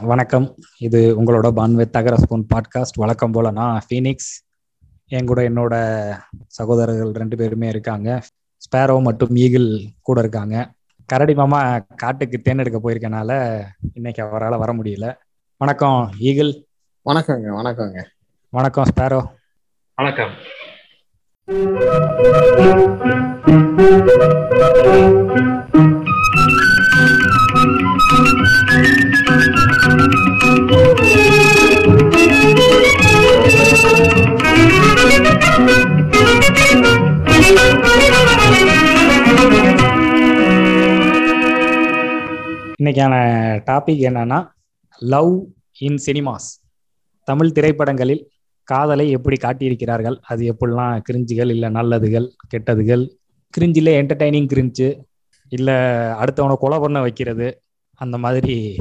வணக்கம். இது உங்களோட பான்வே தகர ஸ்பூன் பாட்காஸ்ட். வழக்கம் போல நான் ஃபீனிக்ஸ் என் கூட என்னோட சகோதரர்கள் ரெண்டு பேருமே இருக்காங்க. ஸ்பேரோ மற்றும் ஈகிள் கூட இருக்காங்க. கரடி மாமா காட்டுக்கு தேன் எடுக்க போயிருக்கனால இன்னைக்கு அவரால் வர முடியல. வணக்கம் ஈகிள் வணக்கங்க வணக்கங்க. வணக்கம் ஸ்பேரோ வணக்கம். இன்னைக்கான டாபிக் என்னன்னா லவ் இன் சினிமாஸ் தமிழ் திரைப்படங்களில் காதலை எப்படி காட்டியிருக்கிறார்கள்? அது எப்படிலாம் கிரிஞ்சுகள் இல்லை நல்லதுகள் கெட்டதுகள்? கிரிஞ்சில் என்டர்டைனிங் கிரிஞ்சு இல்லை அடுத்தவனை கொலை பண்ண வைக்கிறது? அந்த மாதிரி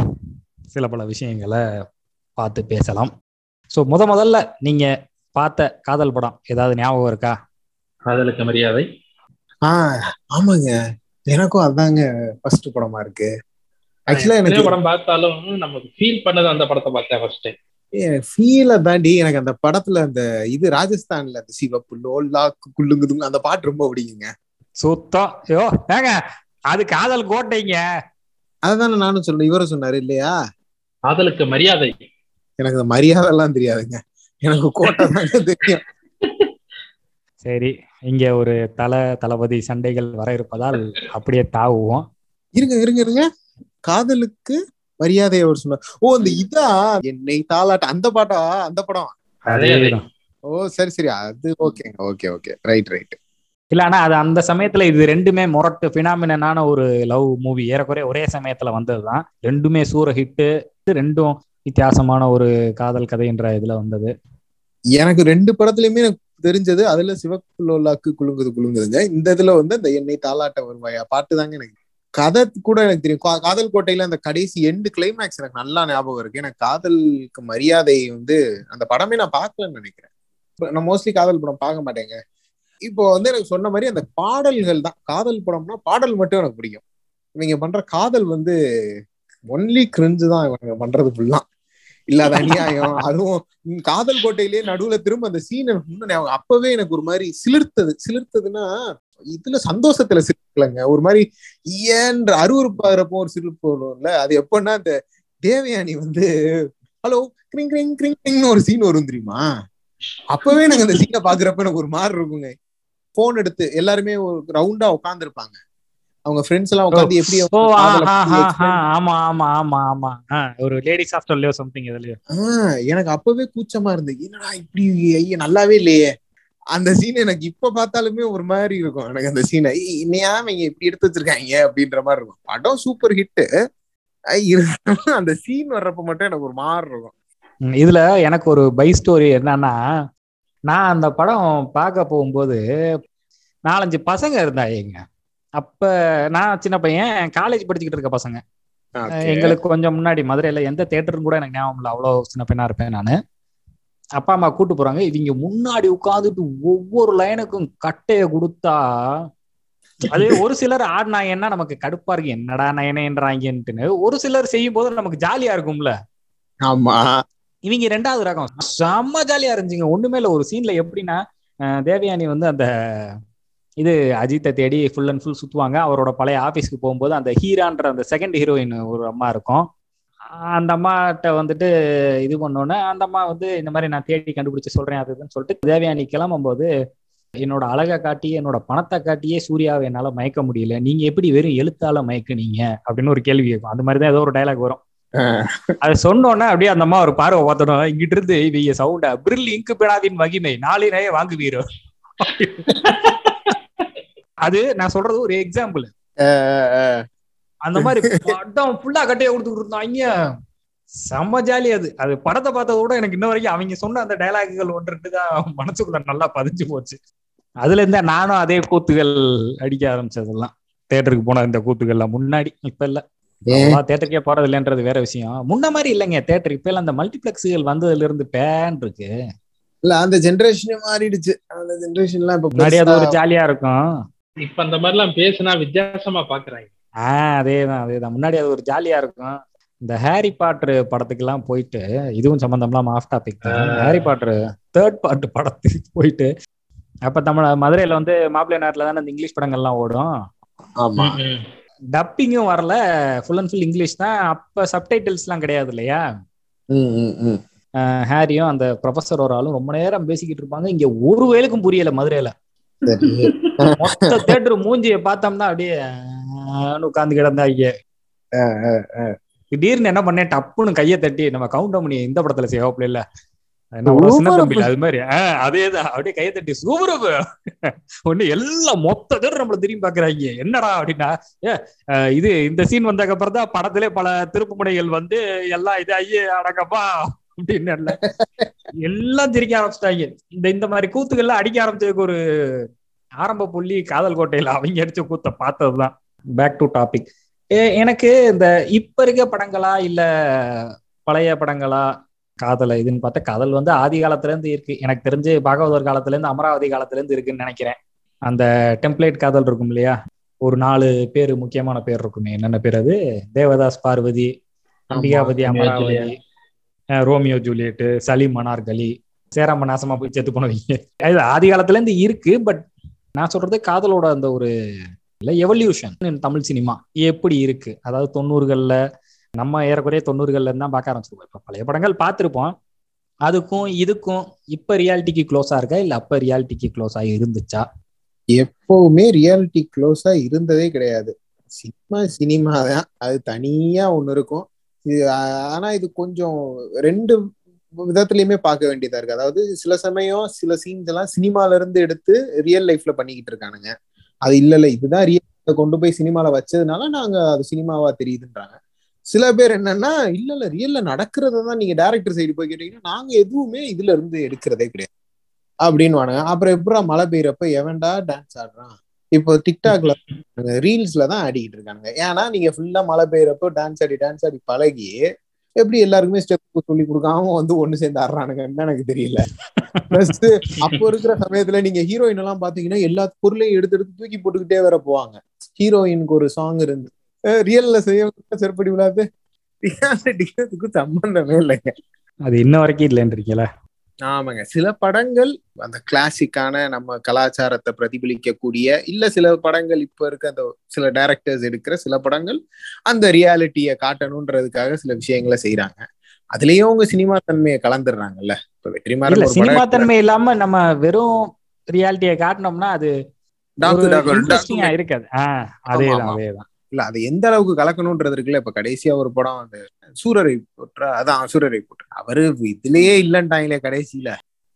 சில பல விஷயங்களை பார்த்து பேசலாம். ஸோ முத முதல்ல நீங்கள் பார்த்த காதல் படம் ஏதாவது ஞாபகம் இருக்கா? காதலுக்கு மரியாதை. ஆ ஆமாங்க. எனக்கும் அதாங்க ஃபர்ஸ்ட் படமா இருக்கு. ஆக்சுவலா எனக்கு படம் பார்த்தாலும் நமக்கு ஃபீல் பண்ணது அந்த படத்தை பார்த்தேன் ஃபர்ஸ்ட் ஃபீல தாண்டி எனக்கு அந்த படத்துல அந்த இது ராஜஸ்தான்ல அந்த சிவப்பு லோல்லா குள்ளுங்குதுங்க அந்த பாட்டு ரொம்ப பிடிக்குங்க. சுத்தம் ஐயோ ஏங்க அது காதல் கோட்டைங்க. அதுதானே நானும் சொல்றேன் இவரும் சொன்னாரு இல்லையா? காதலுக்கு மரியாதை. எனக்கு அந்த மரியாதை எல்லாம் தெரியாதுங்க. எனக்கு கோட்டை தாங்க தெரியும். சரி இங்க ஒரு தல தளபதி சண்டைகள் வர இருப்பதால் அப்படியே தாவுவோம். இருங்க இருங்க இருங்க. காதலுக்கு மரியாதை அவர் சொன்னார். ஓ இந்த இதா? என்னை தாளாட்ட அந்த பாட்டா? அந்த படம்? அதே அதே. அதேதான். ஓ சரி சரி. அது ஓகேங்க ஓகே ஓகே ரைட் ரைட் இல்ல ஆனா அது அந்த சமயத்துல இது ரெண்டுமே முரட்டு பினாமினான ஒரு லவ் மூவி ஏறக்குறைய ஒரே சமயத்துல வந்ததுதான். ரெண்டுமே சூர ஹிட்டு ரெண்டும் வித்தியாசமான ஒரு காதல் கதைன்ற இதுல வந்தது. எனக்கு ரெண்டு படத்துலயுமே எனக்கு தெரிஞ்சது. அதுல சிவக்குள்ளோலாக்கு குலுங்குது குலுங்குதுங்க. இந்த இதுல வந்து இந்த என்னை தாளாட்ட வருவாயா? பாட்டு தாங்க எனக்கு கதை கூட எனக்கு தெரியும். காதல் கோட்டையில அந்த கடைசி எண்டு கிளைமேக்ஸ் எனக்கு நல்லா ஞாபகம் இருக்கு. எனக்கு காதலுக்கு மரியாதை வந்து அந்த படமே நான் பார்க்கலன்னு நினைக்கிறேன். நான் மோஸ்ட்லி காதல் படம் பார்க்க மாட்டேங்க. இப்போ வந்து எனக்கு சொன்ன மாதிரி அந்த பாடல்கள் தான். காதல் படம்னா பாடல் மட்டும் எனக்கு பிடிக்கும். இவங்க பண்ற காதல் வந்து ஒன்லி கிரிஞ்சு தான் இவங்க பண்றது ஃபுல்லாம் இல்லாத அநியாயம். அதுவும் காதல் கோட்டையிலேயே நடுவுல திரும்ப அந்த சீன் எனக்கு இன்னும். அப்பவே எனக்கு ஒரு மாதிரி சிலிர்த்தது. சிலிர்த்ததுன்னா இதுல சந்தோஷத்துல சிரிக்கலங்க. ஒரு மாதிரி ஏன்ற அருவருப்பாகிறப்போ ஒரு சிரிப்பு வரும்ல. அது எப்பன்னா அந்த தேவயானி வந்து ஹலோ கிரிங் கிரிங் கிரிங் கிரிங்னு ஒரு சீன் வரும் தெரியுமா? அப்பவே எனக்கு அந்த சீனை பாக்குறப்ப எனக்கு ஒரு மாதிரி இருக்குங்க. போன் எடுத்து எல்லாருமே ஒரு ரவுண்டா உட்கார்ந்து இருப்பாங்க அவங்க ஃப்ரெண்ட்ஸ் எல்லாம் உட்காந்து எப்படி ஆமா ஆமா ஆமா ஆமா. ஒரு லேடிஸ் ஹாஸ்டல்லயோ சம்திங் இதுலயோ எனக்கு அப்பவே கூச்சமா இருந்தது. என்னடா இப்படி ஐயா நல்லாவே இல்லையே. அந்த சீன் எனக்கு இப்ப பார்த்தாலுமே ஒரு மாதிரி இருக்கும். எனக்கு அந்த சீனை இன்னையா இவங்க இப்படி எடுத்து வச்சிருக்காங்க? அப்படின்ற மாதிரி இருக்கும். படம் சூப்பர் ஹிட் இருந்தாலும் அந்த சீன் வர்றப்ப மட்டும் எனக்கு ஒரு மாதிரி இருக்கும். இதுல எனக்கு ஒரு பை ஸ்டோரி என்னன்னா நான் அந்த படம் பார்க்க போகும்போது நாலஞ்சு பசங்க இருந்தாங்க அப்ப நான் சின்ன பையன் காலேஜ் படிச்சுக்கிட்டு இருக்க பசங்க. எங்களுக்கு கொஞ்சம் முன்னாடி மதுரையில எந்த தேட்டரும் கூட எனக்கு ஞாபகம் இல்லை. அவ்வளோ சின்ன பையனா இருப்பேன் நான். அப்பா அம்மா கூட்டு போறாங்க. இவங்க முன்னாடி உட்காந்துட்டு ஒவ்வொரு லைனுக்கும் கட்டைய கொடுத்தா அது ஒரு சிலர் ஆடினாங்கன்னா நமக்கு கடுப்பா இருக்கு. என்னடா நயனேன்றாங்கன்ட்டுன்னு ஒரு சிலர் செய்யும் போது நமக்கு ஜாலியா இருக்கும்ல. ஆமா. இவங்க ரெண்டாவது ரகம். செம்ம ஜாலியா இருந்துச்சுங்க. ஒண்ணுமே இல்ல. ஒரு சீன்ல எப்படின்னா தேவயானி வந்து அந்த இது அஜித்தை தேடி ஃபுல் அண்ட் ஃபுல் சுத்துவாங்க. அவரோட பழைய ஆபீஸ்க்கு போகும்போது அந்த ஹீரான்ற அந்த செகண்ட் ஹீரோயின் ஒரு அம்மா இருக்கும். அந்த அம்மாட்ட வந்துட்டு இது பண்ணோன்னே அந்த அம்மா வந்து இந்த மாதிரி நான் தேடி கண்டுபிடிச்சு சொல்றேன் அது இதுன்னு சொல்லிட்டு தேவயானி கிளம்பும்போது என்னோட அழகை காட்டி என்னோட பணத்தை காட்டியே சூர்யாவை என்னால மயக்க முடியல. நீங்க எப்படி வெறும் எழுத்தால மயக்குனீங்க? அப்படின்னு ஒரு கேள்வி கேட்கும். அந்த மாதிரி தான் ஏதோ ஒரு டைலாக் வரும். அது சொன்னோன்னே அப்படியே அந்த அம்மா ஒரு பார்வை பார்த்தோம் இங்கிட்டு இருந்து இவங்க சவுண்ட பிரில் இங்கு பெடாதின் மகிமை நாளினையே வாங்குவீரோ? அது நான் சொல்றது ஒரு எக்ஸாம்பிள் அந்த மாதிரி படம் ஃபுல்லா கட்டைய கொடுத்துட்டு இருந்தாங்க. செம்ம ஜாலி அது. அது படத்தை பார்த்தத விட எனக்கு இன்ன வரைக்கும் அவங்க சொன்ன அந்த டைலாக்குகள் ஒன்று ரெண்டு தான் மனசுக்குள்ள நல்லா பதிஞ்சு போச்சு. அதுல இருந்தா நானும் அதே கூத்துகள் அடிக்க ஆரம்பிச்சதெல்லாம். தேட்டருக்கு போன இந்த கூத்துகள்லாம் முன்னாடி இப்ப இல்ல? தேட்டருக்கே போறது இல்லைன்றது வேற விஷயம். முன்ன மாதிரி இல்லைங்க. தேட்டர் இப்ப எல்லாம் அந்த மல்டிபிளெக்ஸுகள் வந்ததுல இருந்து பேன் இருக்கு. இல்ல அந்த ஜெனரேஷனே மாறிடுச்சு. அந்த ஜெனரேஷன்லாம் இப்ப முன்னாடி அது ஒரு ஜாலியா இருக்கும். இப்ப அந்த மாதிரி எல்லாம் பேசினா வித்தியாசமா பாக்குறாங்க. ஆஹ் அதேதான் அதேதான். முன்னாடி அது ஒரு ஜாலியா இருக்கும். இந்த ஹாரி பாட்டர் படத்துக்கெல்லாம் போயிட்டு இதுவும் சம்பந்தம்லாம் ஆஃப் டாபிக் தான். ஹாரி பாட்டர் தேர்ட் பார்ட் படத்துக்கு போயிட்டு அப்ப தமிழ் மதுரையில வந்து மாப்பிள்ளை நாட்டில் தானே இந்த இங்கிலீஷ் படங்கள்லாம் ஓடும். ஆமா. டப்பிங்கும் வரல. ஃபுல் அண்ட் ஃபுல் இங்கிலீஷ் தான். அப்ப சப்டைட்டில்ஸ்லாம் கிடையாது இல்லையா? ஹாரியும் அந்த ப்ரொஃபசர் ஒரு ஆளும் ரொம்ப நேரம் பேசிக்கிட்டு இருப்பாங்க. இங்க ஒரு வேலுக்கும் புரியல மதுரையில. சரி. மொத்த தேட்டர் மூஞ்சிய பார்த்தோம்னா அப்படியே உட்காந்து கிடந்தாங்க திடீர்னு என்ன பண்ணேன் டப்புன்னு கையை தட்டி நம்ம கவுண்ட் பண்ணி இந்த படத்துல சிவப்புல இல்ல? அது மாதிரி. ஆஹ் அதேதான் அப்படியே கையை தட்டி சூப்பரப்பு ஒண்ணு எல்லாம் மொத்த பேர் நம்மள திரும்பி பாக்குறாங்க என்னடா அப்படின்னா இது இந்த சீன் வந்ததுக்கு அப்புறம் தான் படத்திலே பல திருப்பு முனைகள் வந்து எல்லாம் இது ஐயே அடங்கப்பா அப்படின்னு. எல்லாம் திரிக்க ஆரம்பிச்சிட்டாங்க இந்த இந்த மாதிரி கூத்துக்கள்லாம் அடிக்க ஆரம்பிச்சதுக்கு ஒரு ஆரம்ப புள்ளி காதல் கோட்டையில அவங்க அடிச்ச கூத்த பார்த்ததுதான். பேக் டு டாபிக் எனக்கு இந்த இப்ப இருக்க படங்களா இல்ல பழைய படங்களா காதல இதுன்னு பார்த்தா காதல் வந்து ஆதி காலத்துல இருந்து இருக்கு. எனக்கு தெரிஞ்சு பாகவதர் காலத்துல இருந்து அமராவதி காலத்துல இருந்து இருக்குன்னு நினைக்கிறேன். அந்த டெம்ப்ளேட் காதல் இருக்கும் இல்லையா? ஒரு நாலு பேர் முக்கியமான பேர் இருக்குமே. என்னென்ன பேர் அது? தேவதாஸ் பார்வதி அம்பிகாபதி அமராவதி ரோமியோ ஜூலியட் சலீம் மனார்கலி சேராம நாசமா போய் செத்து போனவங்க. இது ஆதி காலத்துல இருந்து இருக்கு பட் நான் சொல்றது காதலோட அந்த ஒரு எவல்யூஷன் தமிழ் சினிமா. எப்படி இருக்கு? அதாவது தொண்ணூறுகள்ல நம்ம ஏறக்குறைய தொண்ணூறுகள்ல இருந்து தான் பார்க்க ஆரம்பிச்சிருப்போம் இப்போ பழைய படங்கள் பார்த்துருப்போம். அதுக்கும் இதுக்கும் இப்ப ரியாலிட்டிக்கு க்ளோஸா இருக்கா? இல்ல அப்ப ரியாலிட்டிக்கு க்ளோஸா இருந்துச்சா? எப்பவுமே ரியாலிட்டி க்ளோஸா இருந்ததே கிடையாது. சினிமா சினிமா தான். அது தனியா ஒன்று இருக்கும். இது ஆனா இது கொஞ்சம் ரெண்டு விதத்துலயுமே பார்க்க வேண்டியதா இருக்கு. அதாவது சில சமயம் சில சீன்ஸ் எல்லாம் சினிமால இருந்து எடுத்து ரியல் லைஃப்ல பண்ணிக்கிட்டு இருக்கானுங்க. அது இல்ல இல்ல இதுதான் ரியல் கொண்டு போய் சினிமால வச்சதுனால நாங்க அது சினிமாவா தெரியுதுன்றாங்க. சில பேர் என்னன்னா இல்ல இல்ல ரியல்ல நடக்கிறத தான் நீங்க டேரக்டர் சைடு போய் கேட்டீங்கன்னா நாங்க எதுவுமே இதுல இருந்து எடுக்கிறதே கிடையாது. அப்படின்னு அப்புறம் எப்படா மழை பெய்யறப்ப எவன்டா டான்ஸ் ஆடுறான்? இப்போ டிக்டாக்ல ரீல்ஸ்ல தான் ஆடிக்கிட்டு இருக்காங்க ஏன்னா நீங்க ஃபுல்லா மழை பெய்யறப்போ டான்ஸ் ஆடி டான்ஸ் ஆடி பழகி எப்படி எல்லாருக்குமே ஸ்டெப் சொல்லி கொடுக்காம வந்து ஒண்ணு சேர்ந்து ஆடுறானுங்கன்னு எனக்கு தெரியல. பிளஸ் அப்போ இருக்கிற சமயத்துல நீங்க ஹீரோயின் எல்லாம் பாத்தீங்கன்னா எல்லா பொருளையும் எடுத்து எடுத்து தூக்கி போட்டுக்கிட்டே வேற போவாங்க. ஹீரோயினுக்கு ஒரு சாங் இருந்து. ரியல்ல செய்ய செருப்படி விழாது. சம்பந்தமே இல்லைங்க அது இன்ன வரைக்கும் இல்லைன்றீங்களா? ஆமாங்க. சில படங்கள் அந்த கிளாசிக்கான நம்ம கலாச்சாரத்தை பிரதிபலிக்கக்கூடிய இல்ல சில படங்கள் இப்ப இருக்க அந்த சில டைரக்டர்ஸ் எடுக்கிற சில படங்கள் அந்த ரியாலிட்டியை காட்டணுன்றதுக்காக சில விஷயங்களை செய்யறாங்க அதுலயும் அவங்க சினிமா தன்மையை கலந்துடுறாங்கல்ல. இப்ப வெற்றிமாறன் சினிமா தன்மை இல்லாம நம்ம வெறும் ரியாலிட்டியை காட்டினோம்னா அது இருக்காது. அதேதான். அதேதான். இல்ல அது எந்த அளவுக்கு கலக்கணும்ன்றது இருக்குல்ல. இப்ப கடைசியா ஒரு படம் அந்த சூரரை போற்றா அதான் சூரரை போற்ற. அவரு இதுலயே இல்லன்ட்டாங்களே கடைசியில.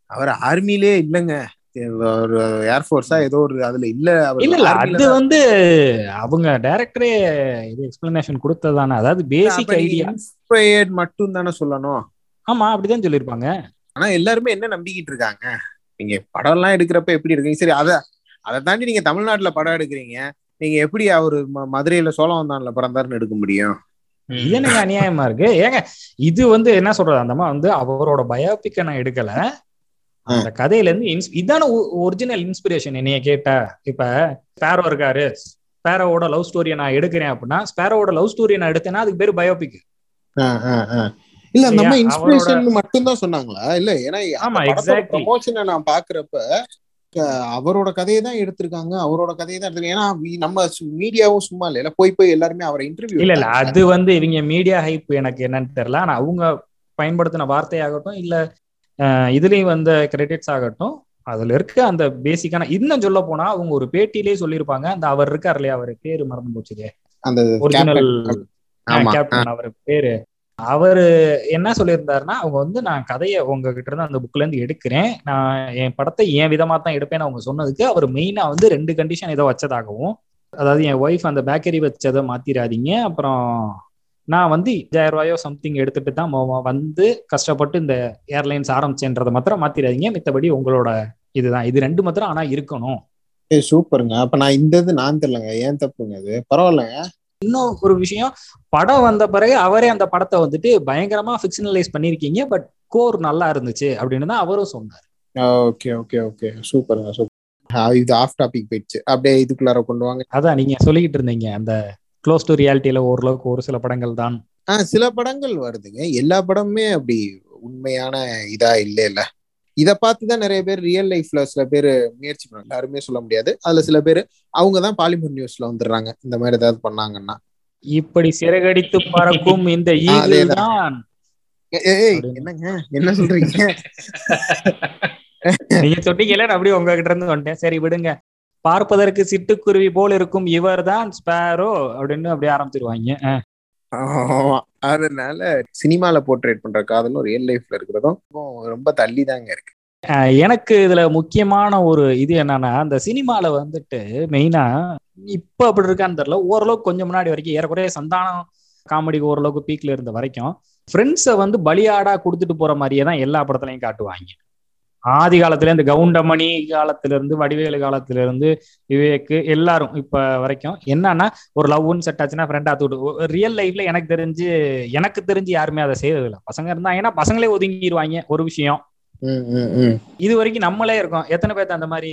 அவர் ஆர்மிலே இல்லைங்க. ஒரு ஏர்போர்ஸா ஏதோ ஒரு அதுல இல்ல. இல்ல அது வந்து அவங்க டைரக்டரே இது எக்ஸ்பிளனேஷன் கொடுத்ததானே. அதாவது பேசிக் ஐடியா இன்ஸ்பயர்ட் மட்டும் தானே சொல்லணும். ஆமா அப்படிதான் சொல்லியிருப்பாங்க. ஆனா எல்லாருமே என்ன நம்பிக்கிட்டு இருக்காங்க? நீங்க படம் எல்லாம் எடுக்கிறப்ப எப்படி இருக்கீங்க சரி அத அதை தாண்டி நீங்க தமிழ்நாட்டுல படம் எடுக்கிறீங்க. நீங்க எப்படி அவரு மதுரையில சோழவந்தான்ல பிறந்தாருன்னு எடுக்க முடியும்? என்னங்க அநியாயமா இருக்கு. ஏங்க இது வந்து என்ன சொல்றது அந்த வந்து அவரோட பயோபிக்க நான் எடுக்கல. அந்த கதையில இருந்து இன்ஸ்- இதான ஒரிஜினல் இன்ஸ்பிரேஷன் என்னைய கேட்டா. இப்ப ஸ்பேரோ இருக்காரு. ஸ்பேரோவோட லவ் ஸ்டோரியை நான் எடுக்கிறேன் அப்படின்னா ஸ்பேரோவோட லவ் ஸ்டோரியை நான் எடுத்தேன்னா அதுக்கு பேரு பயோபிக். இல்ல இல்லையா? இன்ஸ்பிரேஷன் மட்டும் தான் சொன்னாங்களா? இல்ல ஏன்னா ஆமா. ப்ரமோஷனை நான் பாக்குறப்ப அவரோட கதையை தான் எடுத்திருக்காங்க. அவரோட கதையை தான் எடுத்திருக்காங்க. ஏன்னா நம்ம மீடியாவும் சும்மா இல்ல. போய் போய் எல்லாருமே அவரை இன்டர்வியூ இல்ல இல்ல. அது வந்து இவங்க மீடியா ஹைப் எனக்கு என்னன்னு தெரியல. ஆனா அவங்க பயன்படுத்தின வார்த்தையாகட்டும் இல்ல இதுலயும் வந்த கிரெடிட்ஸ் ஆகட்டும் அதுல இருக்க அந்த பேசிக்கான இன்னும் சொல்ல போனா அவங்க ஒரு பேட்டியிலே சொல்லியிருப்பாங்க. அந்த அவர் இருக்கார் இல்லையா அவர் பேரு மறந்து போச்சுதே அந்த ஒரிஜினல் கேப்டன் அவர் பேரு. அவரு என்ன சொல்லியிருந்தாருன்னா அவங்க வந்து நான் கதையை உங்ககிட்ட இருந்து அந்த புக்ல இருந்து எடுக்கிறேன். நான் என் படத்தை என் விதமா தான் எடுப்பேன்னு அவங்க சொன்னதுக்கு அவர் மெயினா வந்து ரெண்டு கண்டிஷன் ஏதோ வச்சதாகவும் அதாவது என் ஒய்ஃப் அந்த பேக்கரி வச்சதை மாத்திராதீங்க. அப்புறம் நான் வந்து அஞ்சாயிரம் ரூபாயோ சம்திங் எடுத்துட்டு தான் வந்து கஷ்டப்பட்டு இந்த ஏர்லைன்ஸ் ஆரம்பிச்சேன்றதை மாத்திரம் மாத்திராதீங்க. மித்தபடி உங்களோட இதுதான் இது ரெண்டு மாத்திரம் ஆனா இருக்கணும். சூப்பருங்க. அப்ப நான் இந்த இது நான் தெரியலங்க. ஏன் தப்புங்க அது பரவாயில்லங்க. இன்னும் ஒரு விஷயம் படம் வந்த பிறகு அவரே அந்த படத்தை வந்துட்டு பயங்கரமா ஃபிக்ஷனலைஸ் பண்ணிருக்கீங்க பட் கோர் நல்லா இருந்துச்சு அப்படின்னு தான் அவரும் சொன்னார். ஓகே ஓகே ஓகே சூப்பருங்க சூப்பர் இது ஆஃப் டாபிக் போயிடுச்சு. அப்படியே இதுக்குள்ளார கொண்டு வாங்க. அதான் நீங்க சொல்லிக்கிட்டு இருந்தீங்க அந்த க்ளோஸ் டு ரியாலிட்டியில ஓரளவுக்கு ஒரு சில படங்கள் தான். ஆஹ் சில படங்கள் வருதுங்க. எல்லா படமுமே அப்படி உண்மையான இதா இல்ல இத பார்த்துதான் நிறைய பேர் ரியல் லைஃப்ல சில பேர் முயற்சி பண்ணாங்க யாருமே சொல்ல முடியாது. அதுல சில பேர் அவங்க தான் பாலிமர் நியூஸ்ல வந்துடுறாங்க. இந்த மாதிரி ஏதாவது பண்ணாங்கன்னா. இப்படி சிறகடித்து பறக்கும் இந்த. தான். என்னங்க? என்ன சொல்றீங்க? நீங்க சொன்னீங்கல்ல அப்படியே உங்ககிட்ட இருந்து வந்துட்டேன். சரி விடுங்க. பார்ப்பதற்கு சிட்டுக்குருவி போல் இருக்கும் இவர்தான் ஸ்பேரோ அப்படின்னு அப்படியே ஆரம்பிச்சிருவாங்க. அதனால சினிமால போர்ட்ரேட் பண்ற காதலும் ரியல் லைஃப்ல இருக்கிறதும் ரொம்ப தள்ளி தாங்க இருக்கு எனக்கு இதுல முக்கியமான ஒரு இது என்னன்னா அந்த சினிமால வந்துட்டு மெயினா இப்ப அப்படி இருக்கான்னு தெரியல. ஓரளவுக்கு கொஞ்சம் முன்னாடி வரைக்கும் ஏறக்குறைய சந்தானம் காமெடிக்கு ஓரளவுக்கு பீக்ல இருந்த வரைக்கும் ஃப்ரெண்ட்ஸை வந்து பலியாடா கொடுத்துட்டு போற மாதிரியே தான் எல்லா படத்துலையும் காட்டுவாங்க. ஆதி காலத்துல இந்த கவுண்டமணி காலத்துல இருந்து வடிவேலு காலத்துல இருந்து விவேக் எல்லாரும் இப்ப வரைக்கும் என்னன்னா ஒரு லவ்னு செட் ஆச்சுன்னா ஃப்ரெண்டா தூட்டு ரியல் லைஃப்ல எனக்கு தெரிஞ்சு எனக்கு தெரிஞ்சு யாருமே அதை செய்யறது இல்லை பசங்க இருந்தாங்கன்னா பசங்களே ஒதுங்கிடுவாங்க ஒரு விஷயம். இது வரைக்கும் நம்மளே இருக்கோம். எத்தனை பேர்த்த அந்த மாதிரி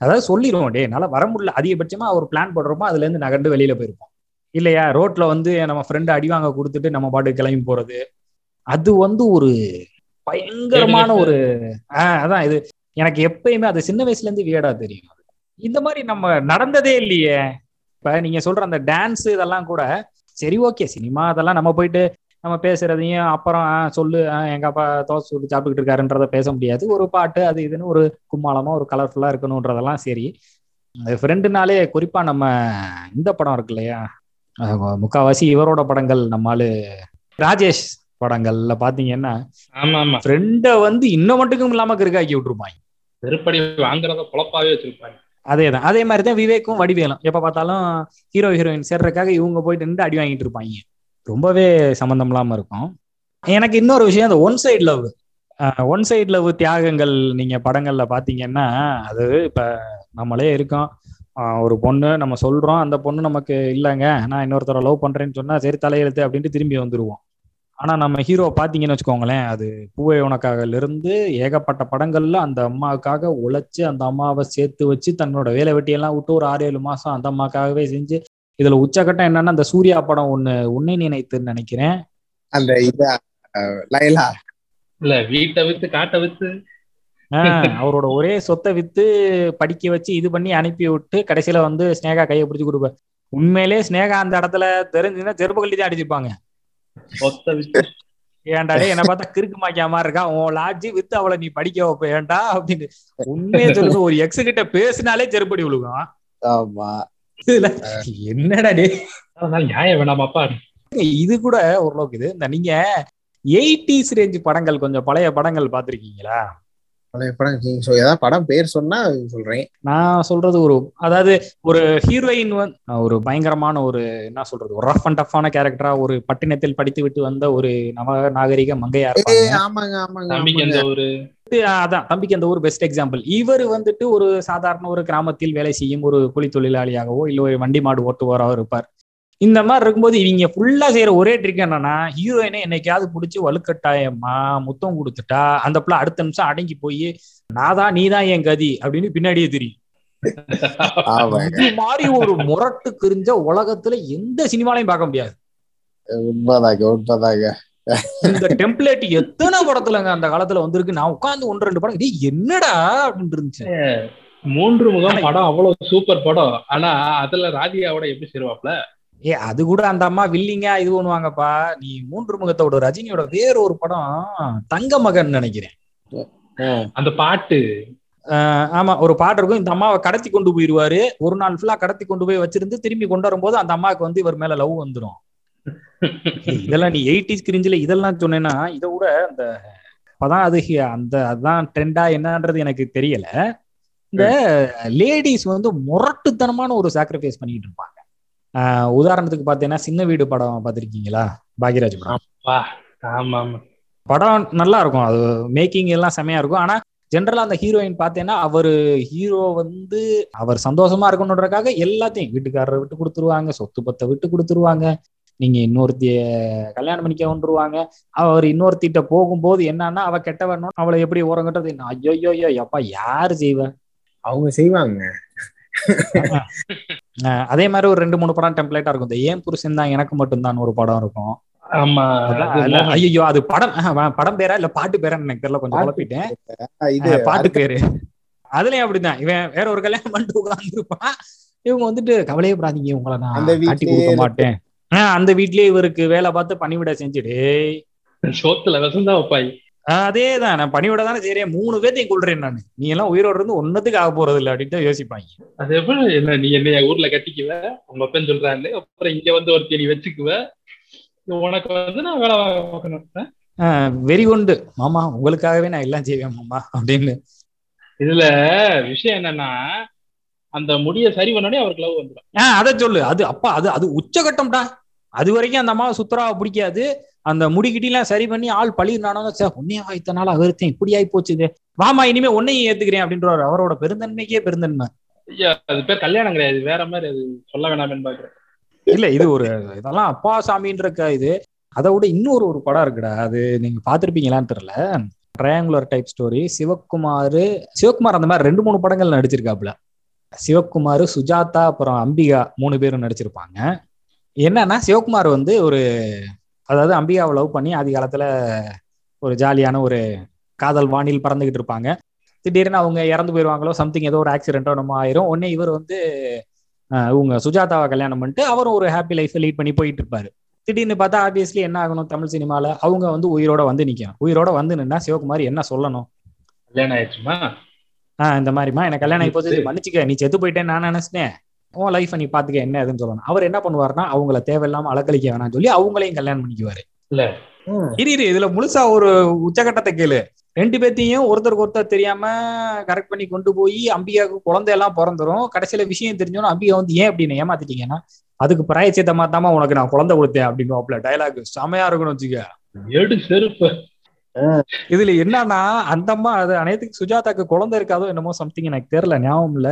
அதாவது சொல்லிடுவோம் டே என்னால வர முடியல. அதிகபட்சமா ஒரு பிளான் போடுறப்போ அதுல இருந்து நகர்ந்து வெளியில போயிருப்போம். இல்லையா? ரோட்ல வந்து நம்ம ஃப்ரெண்டு அடிவாங்க கொடுத்துட்டு நம்ம பாட்டு கிளம்பி போறது. அது வந்து ஒரு பயங்கரமான ஒரு ஆஹ் அதான் இது. எனக்கு எப்பயுமே அது சின்ன வயசுல இருந்து வியடா தெரியும். இந்த மாதிரி நம்ம நடந்ததே இல்லையே. இப்ப நீங்க சொல்ற அந்த டான்ஸ் இதெல்லாம் கூட சரி ஓகே சினிமா அதெல்லாம் நம்ம போயிட்டு நம்ம பேசுறதையும் அப்புறம் சொல்லு எங்க அப்பா தோசை சுட்டு சாப்பிட்டுக்கிட்டு இருக்காருன்றத பேச முடியாது. ஒரு பாட்டு அது இதுன்னு ஒரு கும்மாளமா ஒரு கலர்ஃபுல்லா இருக்கணுன்றதெல்லாம் சரி. ஃப்ரெண்டுனாலே குறிப்பா நம்ம இந்த படம் இருக்கு இல்லையா? முக்காவாசி இவரோட படங்கள் நம்மாலு ராஜேஷ். படங்கள்ல பாத்தீங்கன்னா ஆமா ஆமா ஃப்ரெண்ட வந்து இன்னும் மட்டுக்கும் இல்லாம கிறுக்காக்கி விட்டுருப்பாங்க. வெறுப்படி வாங்குறத பொழப்பாவே வச்சிருப்பாங்க. அதேதான். அதே மாதிரி தான் விவேக்கும் வடிவேலும். எப்ப பார்த்தாலும் ஹீரோ ஹீரோயின் சேர்றதுக்காக இவங்க போயிட்டு நின்று அடி வாங்கிட்டு இருப்பாங்க. ரொம்பவே சம்மந்தம் இல்லாம இருக்கும். எனக்கு இன்னொரு விஷயம் அந்த one side love one side love தியாகங்கள் நீங்க படங்கள்ல பாத்தீங்கன்னா அது இப்ப நம்மளே இருக்கோம். ஒரு பொண்ணு நம்ம சொல்றோம் அந்த பொண்ணு நமக்கு இல்லைங்க நான் இன்னொருத்தர லவ் பண்றேன்னு சொன்னா சரி தலையெழுத்து அப்படின்ட்டு திரும்பி வந்துருவோம். ஆனா நம்ம ஹீரோ பாத்தீங்கன்னு வச்சுக்கோங்களேன் அது பூவே உனக்காகல இருந்து ஏகப்பட்ட படங்கள்ல அந்த அம்மாவுக்காக உழைச்சு அந்த அம்மாவை சேர்த்து வச்சு தன்னோட வேலை வெட்டியெல்லாம் விட்டு ஒரு ஆறு ஏழு மாசம் அந்த அம்மாக்காகவே செஞ்சு இதுல உச்சகட்டம் என்னன்னா அந்த சூர்யா படம் ஒண்ணு உன்னை நினைத்துன்னு நினைக்கிறேன். அந்த இதா அஹ், லைலா. இல்ல வீட்டை வித்து காட்டை வித்து. ஆஹ் அவரோட ஒரே சொத்தை வித்து படிக்க வச்சு இது பண்ணி அனுப்பி விட்டு கடைசியில வந்து ஸ்னேகா கையை பிடிச்சி கொடுப்ப. உண்மையிலே ஸ்னேகா அந்த இடத்துல தெரிஞ்சுன்னா செருப்பு கள்ளி தான் அடிச்சிருப்பாங்க. ஏன்டா என்ன பார்த்தா கிறுக்கு மாக்கியா மாதிரி இருக்கா? உன் லாட்ஜி வித்து அவளை நீ படிக்க வைப்ப ஏன்டா? அப்படின்னு உண்மையை சொல்லுங்க ஒரு எக்ஸ் கிட்ட பேசினாலே செருப்படி விழுகும். ஆமா. என்னடா டே அதனால நியாயம் வேணாமாப்பா இது கூட ஓரளவுக்கு இது. இந்த நீங்க எயிட்டிஸ் ரேஞ்ச் படங்கள் கொஞ்சம் பழைய படங்கள் பாத்திருக்கீங்களா பழைய படம். நீங்க ஏதாவது படம் பேர் சொன்னா சொல்றேன். நான் சொல்றது ஒரு அதாவது ஒரு ஹீரோயின் வந்து ஒரு பயங்கரமான ஒரு என்ன சொல்றது ஒரு ரஃப் அண்ட் டஃப்பான கேரக்டரா ஒரு பட்டினத்தில் படித்து விட்டு வந்த ஒரு நவ நாகரிக மங்கையா ஆமாங்க ஆமாங்க தம்பிக்கு ஆமாங்க. அந்த ஒரு அதான் தம்பிக்கு அந்த ஒரு பெஸ்ட் எக்ஸாம்பிள் இவர் வந்துட்டு ஒரு சாதாரண ஒரு கிராமத்தில் வேலை செய்யும் ஒரு கூலி தொழிலாளியாகவோ இல்ல ஒரு வண்டி மாடு ஓட்டுவாராவோ இருப்பார். இந்த மாதிரி இருக்கும்போது இவங்க ஃபுல்லா செய்யற ஒரே ட்ரிக் என்னன்னா ஹீரோயினை என்னைக்காவது பிடிச்சி வலுக்கட்டாயமா முத்தம் கொடுத்துட்டா அந்த பிள்ளை அடுத்த நிமிஷம் அடங்கி போய் நாதான் நீதான் என் கதி அப்படின்னு பின்னாடியே தெரியும். இது மாதிரி ஒரு முரட்டு கிரிஞ்ச உலகத்துல எந்த சினிமாலையும் பார்க்க முடியாது. உண்மைதாங்க உண்மைதாங்க. இந்த டெம்ப்ளேட் எத்தனை படத்துலங்க அந்த காலத்துல வந்திருக்கு? நான் உட்கார்ந்து ஒன்று ரெண்டு படம் டேய் என்னடா? அப்படின்னு இருந்துச்சு. மூன்று முகம் படம் அவ்வளவு சூப்பர் படம். ஆனா அதுல ராதிகாவோட எப்படி சேருவாப்ல ஏ அது கூட அந்த அம்மா வில்லிங்கா இது பண்ணுவாங்கப்பா. நீ மூன்று முகத்தோட ரஜினியோட வேற ஒரு படம் தங்க மகன் நினைக்கிறேன். அந்த பாட்டு. ஆஹ் ஆமா ஒரு பாட்டு இருக்கும். இந்த அம்மாவை கடத்தி கொண்டு போயிருவாரு. ஒரு நாள் ஃபுல்லா கடத்தி கொண்டு போய் வச்சிருந்து திரும்பி கொண்டு வரும்போது அந்த அம்மாவுக்கு வந்து இவர் மேல லவ் வந்துடும் இதெல்லாம் நீ எயிட்டிஸ் கிரிஞ்சில இதெல்லாம் சொன்னேன்னா இதை விட அந்த அப்பதான் அது அந்த அதான் ட்ரெண்டா என்னன்றது எனக்கு தெரியல. இந்த லேடிஸ் வந்து முரட்டுத்தனமான ஒரு சாக்ரிஃபைஸ் பண்ணிட்டு இருப்பாங்க. ஆஹ் உதாரணத்துக்கு பாத்தீங்கன்னா சின்ன வீடு படம் பார்த்திருக்கீங்களா? பாக்யராஜ் படம். படம் நல்லா இருக்கும். அது மேக்கிங் எல்லாம் செமையா இருக்கும். ஆனா ஜென்ரலா அந்த ஹீரோயின் பார்த்தேன்னா அவரு ஹீரோ வந்து அவர் சந்தோஷமா இருக்கணுன்றக்காக எல்லாத்தையும் வீட்டுக்காரரை விட்டு கொடுத்துருவாங்க சொத்து பத்தை விட்டு கொடுத்துருவாங்க. நீங்க இன்னொருத்திய கல்யாணம் பண்ணிக்க வந்துருவாங்க. அவர் இன்னொருத்திட்ட போகும்போது என்னன்னா அவ கெட்டவனும் அவளை எப்படி ஓரங்கட்டுறது? ஐயோ ஐயோ அப்பா யாரு செய்வ? அவங்க செய்வாங்க. அதே மாதிரி ஒரு ரெண்டு மூணு படம் டெம்ப்ளேட்டா இருக்கும். இந்த ஏன் புருஷன் தான் எனக்கு மட்டும்தான் ஒரு படம் இருக்கும். ஆமா. ஐயோ அது படம் படம் பேரா இல்ல பாட்டு பேரா எனக்கு தெரியல கொஞ்சம் குழப்பிட்டேன். பாட்டு பேரு. அதுலயும் அப்படிதான். இவன் வேற ஒரு கல்யாணம் பண்ணிட்டு உட்கார்ந்துருப்பான். இவங்க வந்துட்டு கவலையே படாதீங்க உங்களை நான் அந்த காட்டி கொடுக்க மாட்டேன். ஆஹ் அந்த வீட்லயே இவருக்கு வேலை பார்த்து பணிவிட செஞ்சுடு. சோத்துல விஷம் தான் அதேதான் நான் பணிவிட தானே செய்றேன். மூணு பேர்த்தையும் கொள்றேன் நான். நீ எல்லாம் உயிரோட இருந்து ஒன்னத்துக்கு ஆக போறது இல்லை அப்படின்ட்டு யோசிப்பாங்க. அது எப்படி? என்ன நீ என்னைய ஊர்ல கட்டிக்குவ? உங்க அப்பன் சொல்றாரு. அப்புறம் இங்க வந்து ஒருத்தி நீ வச்சுக்குவ. உனக்கு வந்து நான் வேலை பார்க்கணும்? வெறி உண்டு மாமா உங்களுக்காகவே நான் எல்லாம் செய்வேன் மாமா அப்படின்னு. இதுல விஷயம் என்னன்னா அந்த முடிய சரி பண்ணோடனே அவருக்கு லவ் வந்துடும். ஆஹ் அதை சொல்லு. அது அப்பா அது அது உச்சகட்டம்டா. அது வரைக்கும் அந்த அம்மாவை சுத்தராவை பிடிக்காது. அந்த முடிக்கிட்டலாம் சரி பண்ணி ஆள் பழினானோ சார் உன்னைய வாய்த்தனால அவர்த்தேன் இப்படி ஆகி போச்சுது வாமா இனிமே உன்னையும் ஏத்துக்கிறேன் அப்படின்றாரு. அவரோட பெருந்தன்மைக்கே பெருந்தன்மை. அது பேர் கல்யாணம் கிடையாது. வேற மாதிரி அது சொல்ல வேணாமேன்னு பாக்குறேன். இல்ல இது ஒரு இதெல்லாம் அப்பா சாமின்ற இது. அதை விட இன்னொரு ஒரு படம் இருக்குடா. அது நீங்க பாத்திருப்பீங்களான்னு தெரியல. Triangular type story Sivakumar Sivakumar அந்த மாதிரி ரெண்டு மூணு படங்கள் நடிச்சிருக்காப்புல. சிவகுமார் சுஜாதா அப்புறம் அம்பிகா மூணு பேரும் நடிச்சிருப்பாங்க. என்னன்னா சிவகுமார் வந்து ஒரு அதாவது அம்பிகாவை லவ் பண்ணி ஆதி காலத்துல ஒரு ஜாலியான ஒரு காதல் வானில் பறந்துகிட்டு இருப்பாங்க. திடீர்னு அவங்க இறந்து போயிருவாங்களோ சம்திங் ஏதோ ஒரு ஆக்சிடென்ட்டோ நம்ம ஆயிரும். உடனே இவர் வந்து இவங்க சுஜாதாவை கல்யாணம் பண்ணிட்டு அவரும் ஒரு ஹாப்பி லைஃப் லீட் பண்ணி போயிட்டு இருப்பாரு. திடீர்னு பார்த்தா ஆப்வியஸ்லி என்ன ஆகணும் தமிழ் சினிமால? அவங்க வந்து உயிரோட வந்து நிக்கணும். உயிரோட வந்து நின்னா சிவகுமார் என்ன சொல்லணும்? கல்யாணம் ஆயிடுச்சுமா? ஆஹ் இந்த மாதிரிமா எனக்கு கல்யாணம் போச்சு. மன்னிச்சுக்க. நீ செத்து போயிட்டேன்னு நான் நினைச்சிட்டேன். உன் லைஃப் நீ பாத்துக்க என்ன ஏதுன்னு சொல்லணும். அவர் என்ன பண்ணுவாருன்னா அவங்கள தேவையில்லாம அலக்கழிக்க வேணாம்னு சொல்லி அவங்களையும் கல்யாணம் பண்ணிக்குவாரு. ம். இரு இரு இதுல முழுசா ஒரு உச்சகட்டத்தை கேளு. ரெண்டு பேர்த்தையும் ஒருத்தருக்கு ஒருத்தர் தெரியாம கரெக்ட் பண்ணி கொண்டு போய் அம்பிகாவுக்கு குழந்தை எல்லாம் பிறந்துரும். கடைசியில விஷயம் தெரிஞ்சோன்னா அம்பிகா வந்து ஏன் அப்படின்னு ஏமாத்திட்டீங்கன்னா அதுக்கு பிராயச்சித்த மாத்தாம உனக்கு நான் குழந்தை கொடுத்தேன் அப்படின்னு டயலாக் செமையா இருக்குன்னு வச்சுக்க. இதுல என்னன்னா அந்த அம்மா அது அனைத்துக்கு சுஜாதாக்கு குழந்தை இருக்காதோ என்னமோ சம்திங் எனக்கு தெரியல ஞாபகம் இல்ல.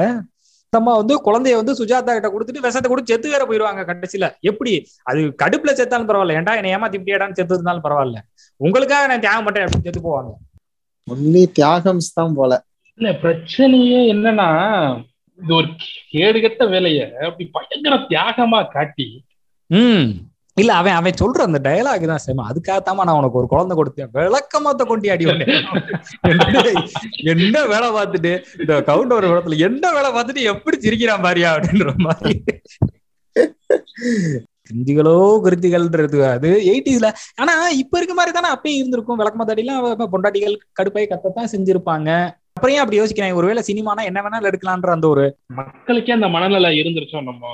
அம்மா வந்து குழந்தைய வந்து சுஜாதா கிட்ட கொடுத்துட்டு விஷத்தை கொடுத்து செத்து வேற போயிருவாங்க கடைசியில. எப்படி? அது கடுப்புல செத்தாலும் பரவாயில்ல. ஏன்டா என்னை ஏமாத்தி இப்படியாடான்னு செத்து இருந்தாலும் பரவாயில்ல. உங்களுக்காக நான் தியாகம் பண்றேன் அப்படின்னு செத்து போவாங்க. ஒன்லி தியாகம்ஸ் தான் போல. இல்ல பிரச்சனையே என்னன்னா இது ஒரு கேடுகட்ட வேலைய அப்படி பயங்கர தியாகமா காட்டி ம். இல்ல அவன் அவன் சொல்ற அந்த டயலாக் தான் சேமா. அதுக்காகத்தாம நான் உனக்கு ஒரு குழந்தை கொடுத்தேன். விளக்கமாத்த கொண்டி அடி என்ன வேலை பார்த்துட்டு இந்த கவுண்டர் இடத்துல என்ன வேலை பார்த்துட்டு எப்படி சிரிக்கிறான் பாரியா அப்படின்ற மாதிரி. கிருந்திகளோ கிருத்திகள்ன்றது அது எயிட்டிஸ்ல ஆனா இப்ப இருக்க மாதிரி தானே அப்பயும் இருந்திருக்கும். விளக்கமாத்தாடிலாம் பொண்டாட்டிகள் கடுப்பை கத்தத்தான் செஞ்சிருப்பாங்க. அப்புறம் அப்படி யோசிக்கிறேன் ஒருவேளை சினிமானா என்ன வேணாலும் எடுக்கலான்ற அந்த ஒரு மக்களுக்கே அந்த மனநிலை இருந்துருச்சோம் நம்ம?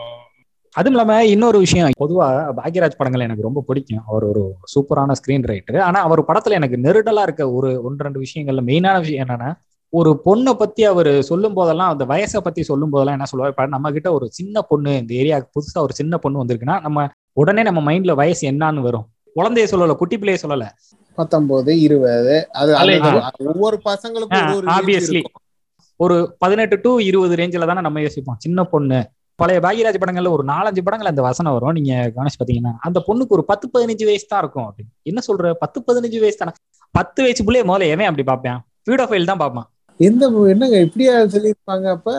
அதுவும் இல்லாம இன்னொரு விஷயம் பொதுவா பாக்யராஜ் படங்கள் எனக்கு ரொம்ப பிடிக்கும். அவர் ஒரு சூப்பரான ஸ்கிரீன் ரைட்டர் ஆனா அவர் படத்துல எனக்கு நெருடலா இருக்க ஒரு ஒன்று ரெண்டு விஷயங்கள்ல மெயினான விஷயம் என்னன்னா ஒரு பொண்ணை பத்தி அவர் சொல்லும் போதெல்லாம் அந்த வயசை பத்தி சொல்லும் போதெல்லாம் என்ன சொல்லுவார்? நம்ம கிட்ட ஒரு சின்ன பொண்ணு இந்த ஏரியாவுக்கு புதுசா ஒரு சின்ன பொண்ணு வந்திருக்குன்னா நம்ம உடனே நம்ம மைண்ட்ல வயசு என்னன்னு வரும். குழந்தைய சொல்லல குட்டி பிள்ளைய சொல்லல. பத்தொன்பது இருபது அது. ஒவ்வொரு பசங்களுக்கும் ஆப்வியஸ்லி. ஒரு பதினெட்டு டு இருபது ரேஞ்சில தானே நம்ம யோசிப்போம். சின்ன பொண்ணு பழைய பாக்யராஜ் படங்கள்ல ஒரு நாலஞ்சு படங்கள் அந்த வசனம் வரும். நீங்க கவனிச்சு பாத்தீங்கன்னா அந்த பொண்ணுக்கு ஒரு பத்து பதினஞ்சு வயசு தான் இருக்கும் அப்படின்னு என்ன சொல்ற? பத்து பதினஞ்சு வயசு தானே. பத்து வயசு பிள்ளைய முதல்ல எவன் அப்படி பார்ப்பேன் ஃபைல் தான் பார்ப்பான் எந்த என்னங்க இப்படியா சொல்லியிருப்பாங்க அப்ப?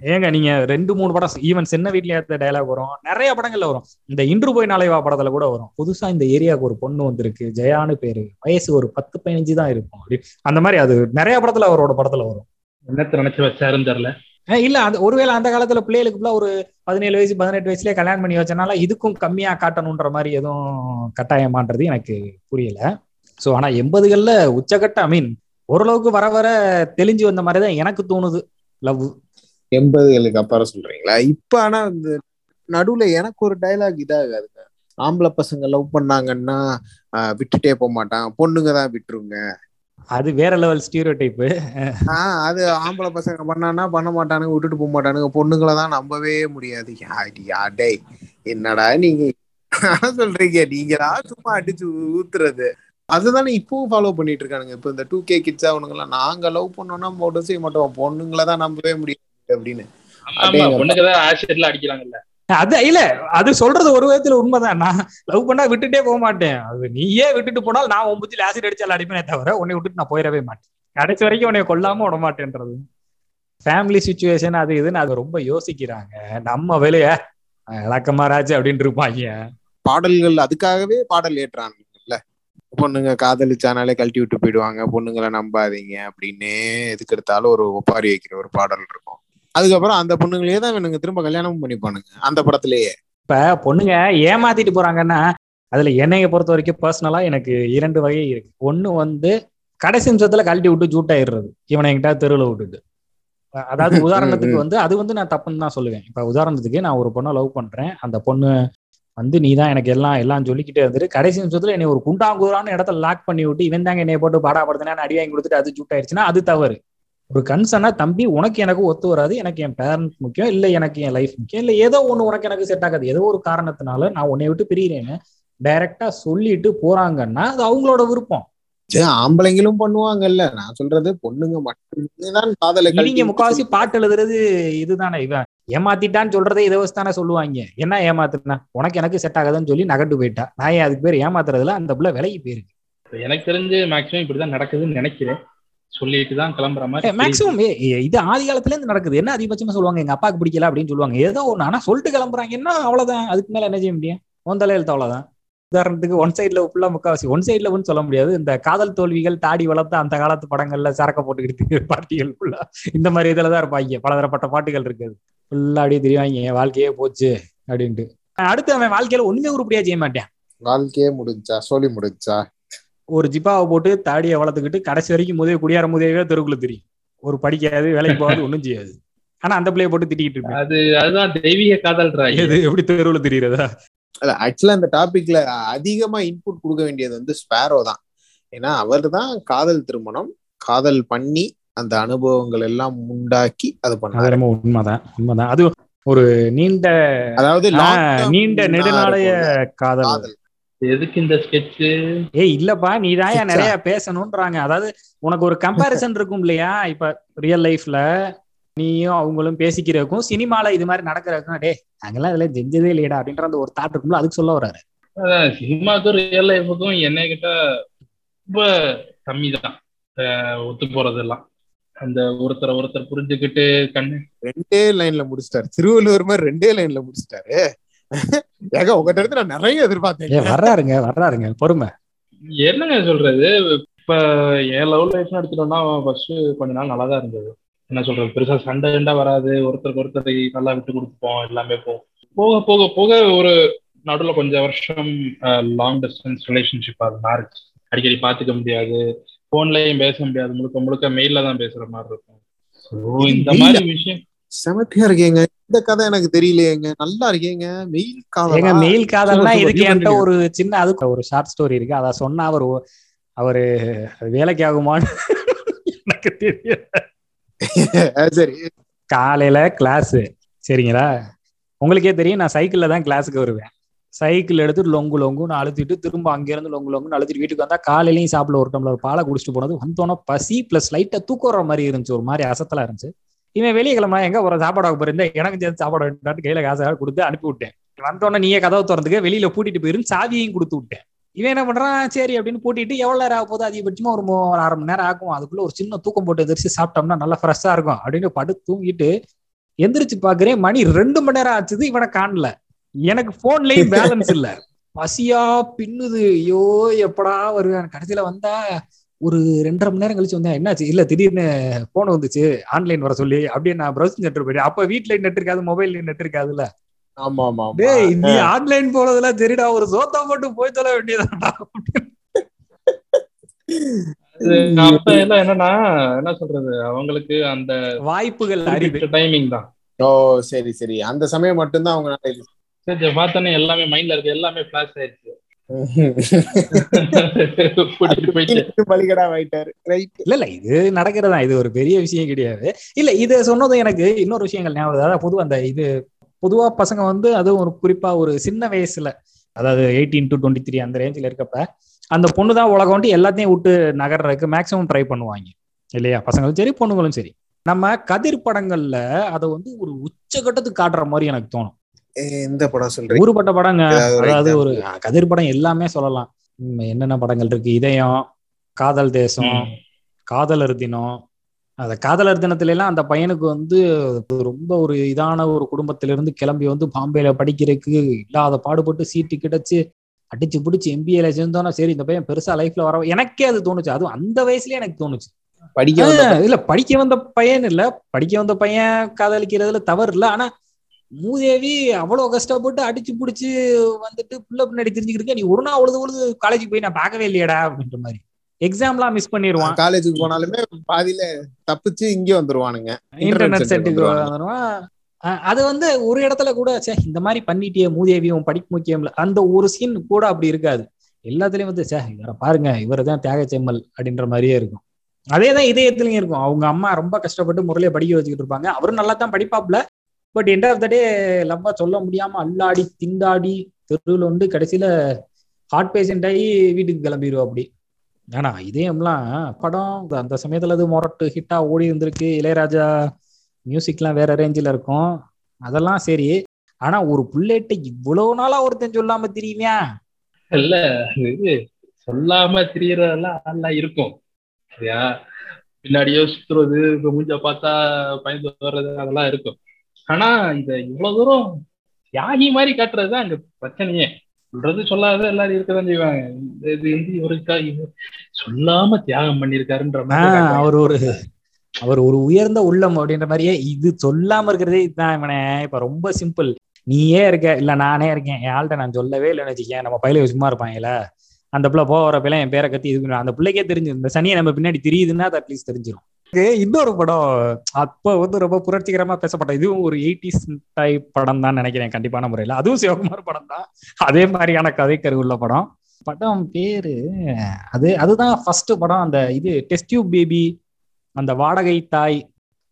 ஏங்க நீங்க ரெண்டு மூணு படம் ஈவன் சின்ன வீட்லயே எடுத்த டயலாக் வரும். நிறைய படங்கள்ல வரும். இந்த இன்று போய் நாளைவா படத்துல கூட வரும். புதுசா இந்த ஏரியாவுக்கு ஒரு பொண்ணு வந்திருக்கு. ஜெயான்னு பேரு. வயசு ஒரு பத்து பதினஞ்சு தான் இருக்கும் அப்படி. அந்த மாதிரி அது நிறைய படத்துல அவரோட படத்துல வரும். என்னத்த நினைச்சு வச்சாருன்னு தெரியல. இல்ல அந்த ஒருவேளை அந்த காலத்துல பிள்ளைகளுக்கு ஒரு பதினேழு வயசு பதினெட்டு வயசுலயே கல்யாணம் பண்ணி வச்சனால இதுக்கும் கம்மியா காட்டணுன்ற மாதிரி எதுவும் கட்டாயமான்றது எனக்கு புரியல. சோ ஆனா எண்பதுகள்ல உச்சகட்ட ஐ மீன் ஓரளவுக்கு வர வர தெளிஞ்சு வந்த மாதிரிதான் எனக்கு தோணுது. லவ் எண்பதுகளுக்கு அப்புறம் சொல்றீங்களா? இப்ப ஆனா இந்த நடுவுல எனக்கு ஒரு டைலாக் இதாகாதுங்க. ஆம்பளை பசங்க லவ் பண்ணாங்கன்னா விட்டுட்டே போக மாட்டான் பொண்ணுங்க தான் விட்டுருங்க. அது வேற லெவல் ஸ்டீரியோ டைப்பு ஆஹ் அது ஆம்பளை பசங்க பண்ணானா பண்ண மாட்டானுங்க விட்டுட்டு போக மாட்டானுங்க. பொண்ணுங்களை தான் நம்பவே முடியாது. யாடி என்னடா நீங்க சொல்றீங்க? நீங்களா சும்மா அடிச்சு ஊத்துறது. அதுதானே இப்பவும் ஃபாலோ பண்ணிட்டு இருக்கானுங்க. இப்ப இந்த டூ கே கிட்ஸ் அவனுங்கெல்லாம் நாங்க லவ் பண்ணோம்னா மட்டும் செய்ய மாட்டோம். பொண்ணுங்களை தான் நம்பவே முடியாது அப்படின்னு. ஆமா அடேங்கப்பா. பொண்ணுக்குதான் ஆசிட்ல அடிக்கிறாங்கல்ல. அது இல்ல அது சொல்றது ஒரு விதத்துல உண்மைதான். நான் லவ் பண்ணா விட்டுட்டே போக மாட்டேன். அது நீயே விட்டுட்டு போனால் நான் உன் புத்தியில் ஆசிட் அடிச்சால அடிப்பேனே தவிர உன்னை விட்டுட்டு நான் போயிடவே மாட்டேன். கடைசி வரைக்கும் உன்னை கொல்லாம விட மாட்டேன்றது. ஃபேமிலி சுச்சுவேஷன் அது இதுன்னு அது ரொம்ப யோசிக்கிறாங்க. நம்ம வேலைய இலக்கமாராச்சு அப்படின்னு இருப்பாங்க. பாடல்கள் அதுக்காகவே பாடல் ஏற்றானுங்கல்ல பொண்ணுங்க காதலிச்சானாலே கழட்டி விட்டு போயிடுவாங்க. பொண்ணுங்களை நம்பாதீங்க அப்படின்னு எதுக்கு எடுத்தாலும் ஒரு ஒப்பாரி வைக்கிற ஒரு பாடல் இருக்கும். அதுக்கப்புறம் அந்த பொண்ணுங்களே தான் இவனுங்க திரும்ப கல்யாணமும் பண்ணிப்பானுங்க அந்த படத்திலேயே. இப்ப பொண்ணுங்க ஏமாத்திட்டு போறாங்கன்னா அதுல என்னைய பொறுத்த வரைக்கும் பர்சனலா எனக்கு இரண்டு வகை இருக்கு. ஒண்ணு வந்து கடைசி நிமிஷத்துல கழட்டி விட்டு ஜூட்டாயிடுறது இவனை என்கிட்ட தெருவில் விட்டுட்டு. அதாவது உதாரணத்துக்கு வந்து அது வந்து நான் தப்புன்னு தான் சொல்லுவேன். இப்ப உதாரணத்துக்கு நான் ஒரு பொண்ணை லவ் பண்றேன். அந்த பொண்ணு வந்து நீ தான் எனக்கு எல்லாம் எல்லாம் சொல்லிக்கிட்டே இருந்துட்டு கடைசி நிமிஷத்துல என்னை ஒரு குண்டாங்குறான இடத்துல லாக் பண்ணி விட்டு இவன் தாங்க என்னைய போட்டு பாடாப்படுத்தினா அடி வாங்கி கொடுத்துட்டு அது ஜூட் ஆயிடுச்சுன்னா அது தவறு. ஒரு கன்சர்னா தம்பி உனக்கு எனக்கு ஒத்து வராது. எனக்கு என் பேரண்ட் முக்கியம். இல்ல எனக்கு என் லைஃப் முக்கியம். இல்ல ஏதோ ஒண்ணு உனக்கு எனக்கு செட் ஆகாது. ஏதோ ஒரு காரணத்தினால நான் உன்னை விட்டு பிரியிறேன்னு டைரக்டா சொல்லிட்டு போறாங்கன்னா அது அவங்களோட விருப்பம். சரி, ஆம்பளைங்களும் பண்ணுவாங்கல்ல. நான் சொல்றது பொண்ணுங்க மட்டுமே தான் காதலை நீங்க முக்காவாசி பாட்டு எழுதுறது இதுதானே. இவன் ஏமாத்திட்டான்னு சொல்றதே இதை வச்சு தானே சொல்லுவாங்க. என்ன ஏமாத்துனா உனக்கு எனக்கு செட் ஆகாதுன்னு சொல்லி நகண்டு போயிட்டா. நான் ஏன் அதுக்கு பேர் ஏமாத்துறதுல அந்த புள்ள விலகி போயிருக்கு. எனக்கு தெரிஞ்சு மேக்ஸிமம் இப்படிதான் நடக்குதுன்னு நினைக்கிறேன். சொல்லிட்டு தான் கிளம்புற மாதிரி. மேக்ஸிமம் இது ஆதி காலத்துல இருந்து நடக்குது. என்ன அதிகபட்சமா சொல்லுவாங்க? எங்க அப்பாவுக்கு பிடிக்கல அப்படின்னு சொல்லுவாங்க. ஏதோ ஒண்ணு. ஆனா சொல்லிட்டு கிளம்புறாங்கன்னா அவ்வளவுதான். அதுக்கு மேல என்ன செய்ய முடியும்? உன் தலையெழுத்து அவ்வளவுதான். உதாரணத்துக்கு ஒன் சைட்ல ஃபுல்லா முக்காவாசி ஒன் சைட்ல ஒன்னு சொல்ல முடியாது. இந்த காதல் தோல்விகள் தாடி வளர்த்த அந்த காலத்து படங்கள்ல சரக்க போட்டுக்கிட்டு பாட்டிகள் ஃபுல்லா இந்த மாதிரி இதுலதான் இருப்பாங்க. பலதரப்பட்ட பாட்டுகள் இருக்குது ஃபுல்லா அப்படியே தெரியுவாங்க வாழ்க்கையே போச்சு அப்படின்ட்டு. அடுத்து அவன் வாழ்க்கையில ஒண்ணுமே உருப்படியா செய்ய மாட்டேன். வாழ்க்கையே முடிஞ்சா சோழி முடிஞ்சா? ஒரு ஜிப்பாவை போட்டு தாடியை வளர்த்துக்கிட்டு கடைசி வரைக்கும் முதவே குடியார முதவே தெருக்குள்ள தெரியும். ஒரு படிக்காது வேலைக்கு போகாது ஒண்ணும் செய்யாது. ஆனா அந்த பிள்ளைய போட்டு திட்டிக்கிட்டு அது அதுதான் தெய்வீக காதல்றா எது எப்படி தெருவுல தெரியுறதா? இல்ல ஆக்சுவலா இந்த டாபிக்ல அதிகமா இன்புட் கொடுக்க வேண்டியது வந்து ஸ்பேரோ தான். ஏன்னா அவர் தான் காதல் திருமணம் காதல் பண்ணி அந்த அனுபவங்கள் எல்லாம் உண்டாக்கி அது அது பண்ணாரு. ரொம்ப உண்மைதான் உண்மைதான். அது ஒரு நீண்ட அதாவது நீண்ட நெடுநாளைய காதல். எதுக்கு இந்த ஸ்கெட்ச் ஏய் இல்லப்பா நீ தான்? நிறைய பேசணும்ன்றாங்க. அதாவது உனக்கு ஒரு கம்பாரிசன் இருக்கும் இல்லையா இப்ப ரியல் லைஃப்ல நீயும் அவங்களும் பேசிக்கிறதுக்கும் சினிமால இது மாதிரி நடக்கிறதுக்கும் டே நாங்கெல்லாம் இதுல செஞ்சதே இல்லையடா அப்படின்ற அந்த ஒரு தாட் இருக்கும்ல அதுக்கு சொல்ல வர்றாரு. சினிமாக்கும் ரியல் லைஃபுக்கும் என்ன கிட்ட ரொம்ப கம்மி தான் ஒத்து போறதெல்லாம். அந்த ஒருத்தரை ஒருத்தர் புரிஞ்சுக்கிட்டு கண்ணு. ரெண்டே லைன்ல முடிச்சிட்டாரு. திருவள்ளுவர் மாதிரி ரெண்டே லைன்ல முடிச்சிட்டாரு. ஏங்க உங்ககிட்ட இருந்து நான் நிறைய எதிர்பார்த்தேன். வர்றாருங்க வர்றாருங்க. பொறுமை. என்னங்க சொல்றது? இப்ப என் லவ் லைஃப்னு எடுத்துட்டோம்னா ஃபர்ஸ்ட் கொஞ்ச நாள் நல்லா தான் இருந்தது. என்ன சொல்றது? பெருசா சண்டை சண்டை வராது. ஒருத்தருக்கு ஒருத்தர் நல்லா விட்டு கொடுப்போம் எல்லாமே போகும் போக போக போக ஒரு நடுவில் கொஞ்சம் வருஷம் லாங் டிஸ்டன்ஸ் ரிலேஷன்ஷிப் அது மாறிச்சு. அடிக்கடி பார்த்துக்க முடியாது. போன்லயும் பேச முடியாது. முழுக்க முழுக்க மெயில்ல தான் பேசுற மாதிரி இருக்கும். இந்த மாதிரி விஷயம் செமத்தியா இருக்கேங்க. இந்த கதை எனக்கு தெரியலையேங்க. நல்லா இருக்கேங்க. மெயில் காதலா? மெயில் காதல்னா இதுக்கு என்கிட்ட. ஒரு சின்ன அதுக்கு ஒரு ஷார்ட் ஸ்டோரி இருக்கு. அத சொன்னா அவர் அவரு வேலைக்கு ஆகுமான்னு எனக்கு தெரியல. சரி. காலையில கிளாஸ் சரிங்களா? உங்களுக்கே தெரியும் நான் சைக்கிள்ல தான் கிளாஸுக்கு வருவேன். சைக்கிள் எடுத்து லொங்கு லொங்குன்னு அழுத்திட்டு திரும்ப அங்கிருந்து லொங்கு லொங்குன்னு அழுத்திட்டு வீட்டுக்கு வந்தா காலையிலயும் சாப்பிட ஒரு டம்ளர் பாலை குடிச்சிட்டு போனது வந்தோன்னே பசி பிளஸ் லைட்டா தூக்கம் வர மாதிரி இருந்துச்சு. ஒரு மாதிரி அசத்தலா இருந்துச்சு. இவன் வெளியே கிளம்பா எங்க ஒரு சாப்பாடு வாங்க போயிருந்தேன் எனக்கு சேர்ந்து சாப்பாடு வேண்டாட்டு கையில காசு கொடுத்து அனுப்பி விட்டேன். வந்தோடனே நீயே கதவை திறந்துக்க வெளியில பூட்டிட்டு போயிருந்து சாவியையும் கொடுத்து விட்டேன். இவன் என்ன பண்றான்? சரி அப்படின்னு பூட்டிட்டு எவ்வளவு நேரம் ஆக போகுது? அதிகபட்சமா ஒரு ஒரு அரை மணி நேரம் ஆகும். அதுக்குள்ள ஒரு சின்ன தூக்கம் போட்டு எதிர்த்து சாப்பிட்டோம்னா நல்லா ஃப்ரெஷ்ஷா இருக்கும். அப்படின்னு படு தூங்கிட்டு எந்திரிச்சு பாக்குறேன் மணி ரெண்டு மணி நேரம் ஆச்சுது இவனை காணல. எனக்கு போன்லயும் பேலன்ஸ் இல்ல. பசியா பின்னுது. ஐயோ எப்படா வருவேன்? கடைசியில வந்தா ஒரு ரெண்டரை மணி நேரம் கழிச்சு வந்தேன். என்னாச்சு? இல்ல திடீர்னு போன் வந்துச்சு. ஆன்லைன் வர சொல்லி. அப்படியே நான் ப்ரௌசிங் சென்டர் போயிட்டேன். அப்ப வீட்ல நெட் இருக்காது மொபைல் நெட் இருக்காதுல்ல? ஆமா ஆமா ஆமா டேய் நீ ஆன்லைன் போனதெல்லாம் சரிடா ஒரு சோத்தா போட்டு போய் தொலை வேண்டியதாடா அப்ப எல்லாம் என்னன்னா என்ன சொல்றது? அவங்களுக்கு அந்த வாய்ப்புகள் டைமிங் தான். ஓ சரி சரி. அந்த சமயம் மட்டும்தான் அவங்க சரி பார்த்தோன்னே எல்லாமே மைண்ட்ல இருக்கு. எல்லாமே ஃபிளாஷ் ஆயிடுச்சு. இது நடக்கிறதா? இது ஒரு பெரிய விஷயம் கிடையாது. இல்ல இது சொன்னதும் எனக்கு இன்னொரு விஷயங்கள் ஞாபகம். அதாவது பொதுவா அந்த இது பொதுவா பசங்க வந்து அதுவும் ஒரு குறிப்பா ஒரு சின்ன வயசுல அதாவது எயிட்டீன் டு டுவெண்ட்டி த்ரீ அந்த ரேஞ்சில் இருக்கப்ப அந்த பொண்ணு தான் உலகம்ட்டு எல்லாத்தையும் விட்டு நகர்றதுக்கு மேக்ஸிமம் ட்ரை பண்ணுவாங்க. இல்லையா? பசங்களும் சரி பொண்ணுங்களும் சரி. நம்ம கதிர் படங்கள்ல அதை வந்து ஒரு உச்சகட்டத்துக்கு காட்டுற மாதிரி எனக்கு தோணும். எந்த படம் சொல்றீங்க? ஊருப்பட்ட படங்க. அதாவது ஒரு? கதிர் படம் எல்லாமே சொல்லலாம். என்னென்ன படங்கள் இருக்கு? இதயம் காதல் தேசம். காதலர் தினம் அந்த காதலர் தினத்துல எல்லாம் அந்த பையனுக்கு வந்து ரொம்ப ஒரு இதான ஒரு குடும்பத்தில இருந்து கிளம்பி வந்து பாம்பேல படிக்கிறதுக்கு இல்லாத பாடுபட்டு சீட்டு கிடைச்சு அடிச்சு பிடிச்சி எம்பிஏல சேர்ந்தோன்னா சரி இந்த பையன் பெருசா லைஃப்ல வர எனக்கே அது தோணுச்சு. அதுவும் அந்த வயசுலயே எனக்கு தோணுச்சு. படிக்க இல்ல படிக்க வந்த பையன் இல்ல. படிக்க வந்த பையன் காதலிக்கிறதுல தவறு இல்ல. ஆனா மூதேவி அவ்வளவு கஷ்டப்பட்டு அடிச்சு புடிச்சு வந்துட்டு புள்ள பின்னாடி தெரிஞ்சுக்கிட்டு நீ ஒரு நாள் உழுது உழுது காலேஜுக்கு போய் நான் பார்க்கவே இல்லையடா அப்படின்ற மாதிரி. எக்ஸாம்லாம் மிஸ் பண்ணிடுவான் காலேஜுக்கு போனாலுமே பாதியில தப்பிச்சு இங்க வந்துருவானுங்க. இன்டர்நெட் செட்டுக்கு. வந்துருவான். அது வந்து ஒரு இடத்துல கூட சே இந்த மாதிரி பண்ணிட்டியே மூதேவியும் படிக்க முக்கியம்ல அந்த ஒரு சீன் கூட அப்படி இருக்காது. எல்லாத்துலயும் வந்து சே இவரை பாருங்க இவரை தான் தியாக செம்மல் அப்படின்ற மாதிரியே இருக்கும். அதே தான் இதயத்துலயும் இருக்கும். அவங்க அம்மா ரொம்ப கஷ்டப்பட்டு முறையில படிக்க வச்சுக்கிட்டு இருப்பாங்க. அவரும் நல்லா தான் படிப்பாப்ல but end of the day லவ்வா சொல்ல முடியாம அல்லாடி திண்டாடி தெருவில் வந்து கடைசியில ஹார்ட் பேஷண்ட் ஆகி வீட்டுக்கு கிளம்பிடுவோம் அப்படி. ஆனா இதயம்லாம் படம் அந்த சமயத்துல அது மொரட்டு ஹிட்டா ஓடி இருந்திருக்கு. இளையராஜா மியூசிக்லாம் வேற ரேஞ்சில் இருக்கும். அதெல்லாம் சரி. ஆனா ஒரு புள்ளேட்ட இவ்வளவு நாளா ஒருத்தன் சொல்லாம தெரியுவியா இல்ல சொல்லாம தெரியறதெல்லாம் நல்லா இருக்கும். சரியா? பின்னாடியோ சுத்துறது மூஞ்ச பார்த்தா பயந்து வர்றது அதெல்லாம் இருக்கும். ஆனா இத இவ்வளவு தூரம் தியாகி மாதிரி காட்டுறதுதான் அங்க பிரச்சனையே. சொல்றது சொல்லாத எல்லாரும் இருக்கதான் செய்வாங்க. இது வந்து இவருக்கா இவர் சொல்லாம தியாகம் பண்ணிருக்காருன்ற. அவர் ஒரு அவர் ஒரு உயர்ந்த உள்ளம் அப்படின்ற மாதிரியே இது சொல்லாம இருக்கிறதே இதுதான் இவனே. இப்ப ரொம்ப சிம்பிள் நீயே இருக்க இல்ல நானே இருக்கேன். என் ஆள்கிட்ட நான் சொல்லவே இல்லைன்னு வச்சுக்கேன் நம்ம பையில சும்மா இருப்பாங்கல்ல அந்த பிள்ளை போகிற பிள்ளை என் பேரை கத்தி இது. அந்த பிள்ளைக்கே தெரிஞ்சு இந்த சனியை நம்ம பின்னாடி தெரியுதுன்னா அது அட்லீஸ்ட் தெரிஞ்சிடும் இன்னொரு படம் அப்ப வந்து ரொம்ப புரட்சிகரமா பேசப்பட்ட இதுவும் ஒரு எயிட்டிஸ் டைப் படம் தான் நினைக்கிறேன் கண்டிப்பான முறையில. அதுவும் சிவகுமார் படம் தான். அதே மாதிரியான கதைக்கரு உள்ள படம். படம் பேரு அது அதுதான் ஃபர்ஸ்ட் படம். அந்த இது டெஸ்ட் டியூப் பேபி அந்த வாடகை தாய்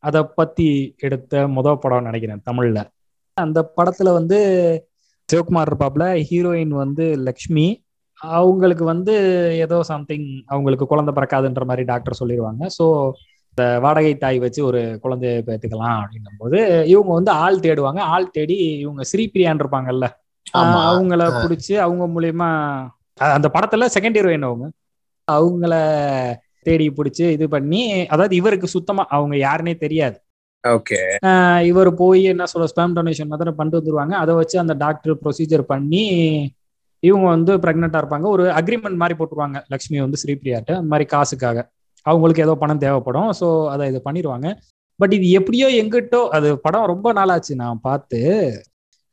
அதை பத்தி எடுத்த முத படம் நினைக்கிறேன் தமிழ்ல. அந்த படத்துல வந்து சிவகுமார் இருப்பாப்ல ஹீரோயின் வந்து லக்ஷ்மி. அவங்களுக்கு வந்து ஏதோ சம்திங் அவங்களுக்கு குழந்தை பிறக்காதுன்ற மாதிரி டாக்டர் சொல்லிடுவாங்க ஸோ இந்த வாடகை தாய் வச்சு ஒரு குழந்தைய பெற்றுக்கலாம் அப்படின்னும் போது இவங்க வந்து ஆள் தேடுவாங்க. ஆள் தேடி இவங்க ஸ்ரீபிரியான் இருப்பாங்கல்ல. அவங்கள. பிடிச்சி அவங்க மூலியமா அந்த படத்துல செகண்ட் ஹீரோயின் அவங்க? அவங்கள தேடி பிடிச்சி இது பண்ணி அதாவது இவருக்கு சுத்தமா அவங்க யாருன்னே தெரியாது. ஓகே. இவர் போய் என்ன சொல்ல ஸ்பேம் டொனேஷன் மாதிரி பண்ணிட்டு வந்துருவாங்க. அதை வச்சு அந்த டாக்டர் ப்ரொசீஜர் பண்ணி இவங்க வந்து பிரெக்னெண்டா இருப்பாங்க. ஒரு அக்ரிமெண்ட் மாதிரி போட்டுருவாங்க. லக்ஷ்மி வந்து ஸ்ரீபிரியாட்ட அந்த மாதிரி காசுக்காக. அவங்களுக்கு ஏதோ பணம் தேவைப்படும். ஸோ அதை இது பண்ணிடுவாங்க. பட் இது எப்படியோ எங்கிட்டோ அது படம் ரொம்ப நாளாச்சு நான் பார்த்து.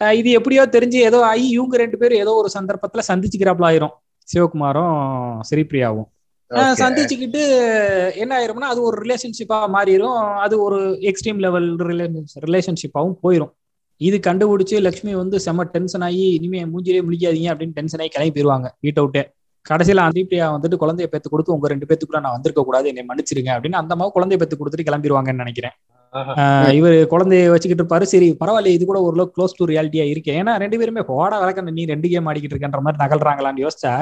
இது எப்படியோ தெரிஞ்சு ஏதோ ஆகி இவங்க ரெண்டு பேரும் ஏதோ ஒரு சந்தர்ப்பத்துல சந்திச்சுக்கிறாப்புல ஆயிரும். சிவகுமாரும் ஸ்ரீபிரியாவும். சந்திச்சுக்கிட்டு என்ன ஆயிரும்னா அது ஒரு ரிலேஷன்ஷிப்பா மாறிடும் அது ஒரு எக்ஸ்ட்ரீம் லெவல் ரிலேஷன்ஷிப்பாவும் போயிடும் இது கண்டுபிடிச்சு லக்ஷ்மி வந்து செம்ம டென்ஷன் ஆகி இனிமே மூஞ்சிலே முழிக்காதீங்க அப்படின்னு டென்ஷன் ஆகி கிளம்பி போயிருவாங்க வீட்டை விட்டு கடைசியில ஸ்ரீபிரியா வந்துட்டு குழந்தைய பெத்து கொடுத்து உங்க ரெண்டு பேத்துக்குள்ள நான் வந்திருக்க கூடாது என்னை மன்னிச்சிருங்க அப்படின்னு அந்த மாதிரி குழந்தைய பெத்து கொடுத்துட்டு கிளம்பிடுவாங்கன்னு நினைக்கிறேன். இவர் குழந்தைய வச்சுக்கிட்டு இருப்பாரு. சரி பரவாயில்ல இது கூட ஓரளவு க்ளோஸ் டு ரியாலிட்டியா இருக்கு. ஏன்னா ரெண்டு பேருமே போட வழக்கம் நீ ரெண்டு கேம் ஆடிக்கிட்டு இருக்கன்ற மாதிரி நகல்றாங்களான்னு யோசிச்சா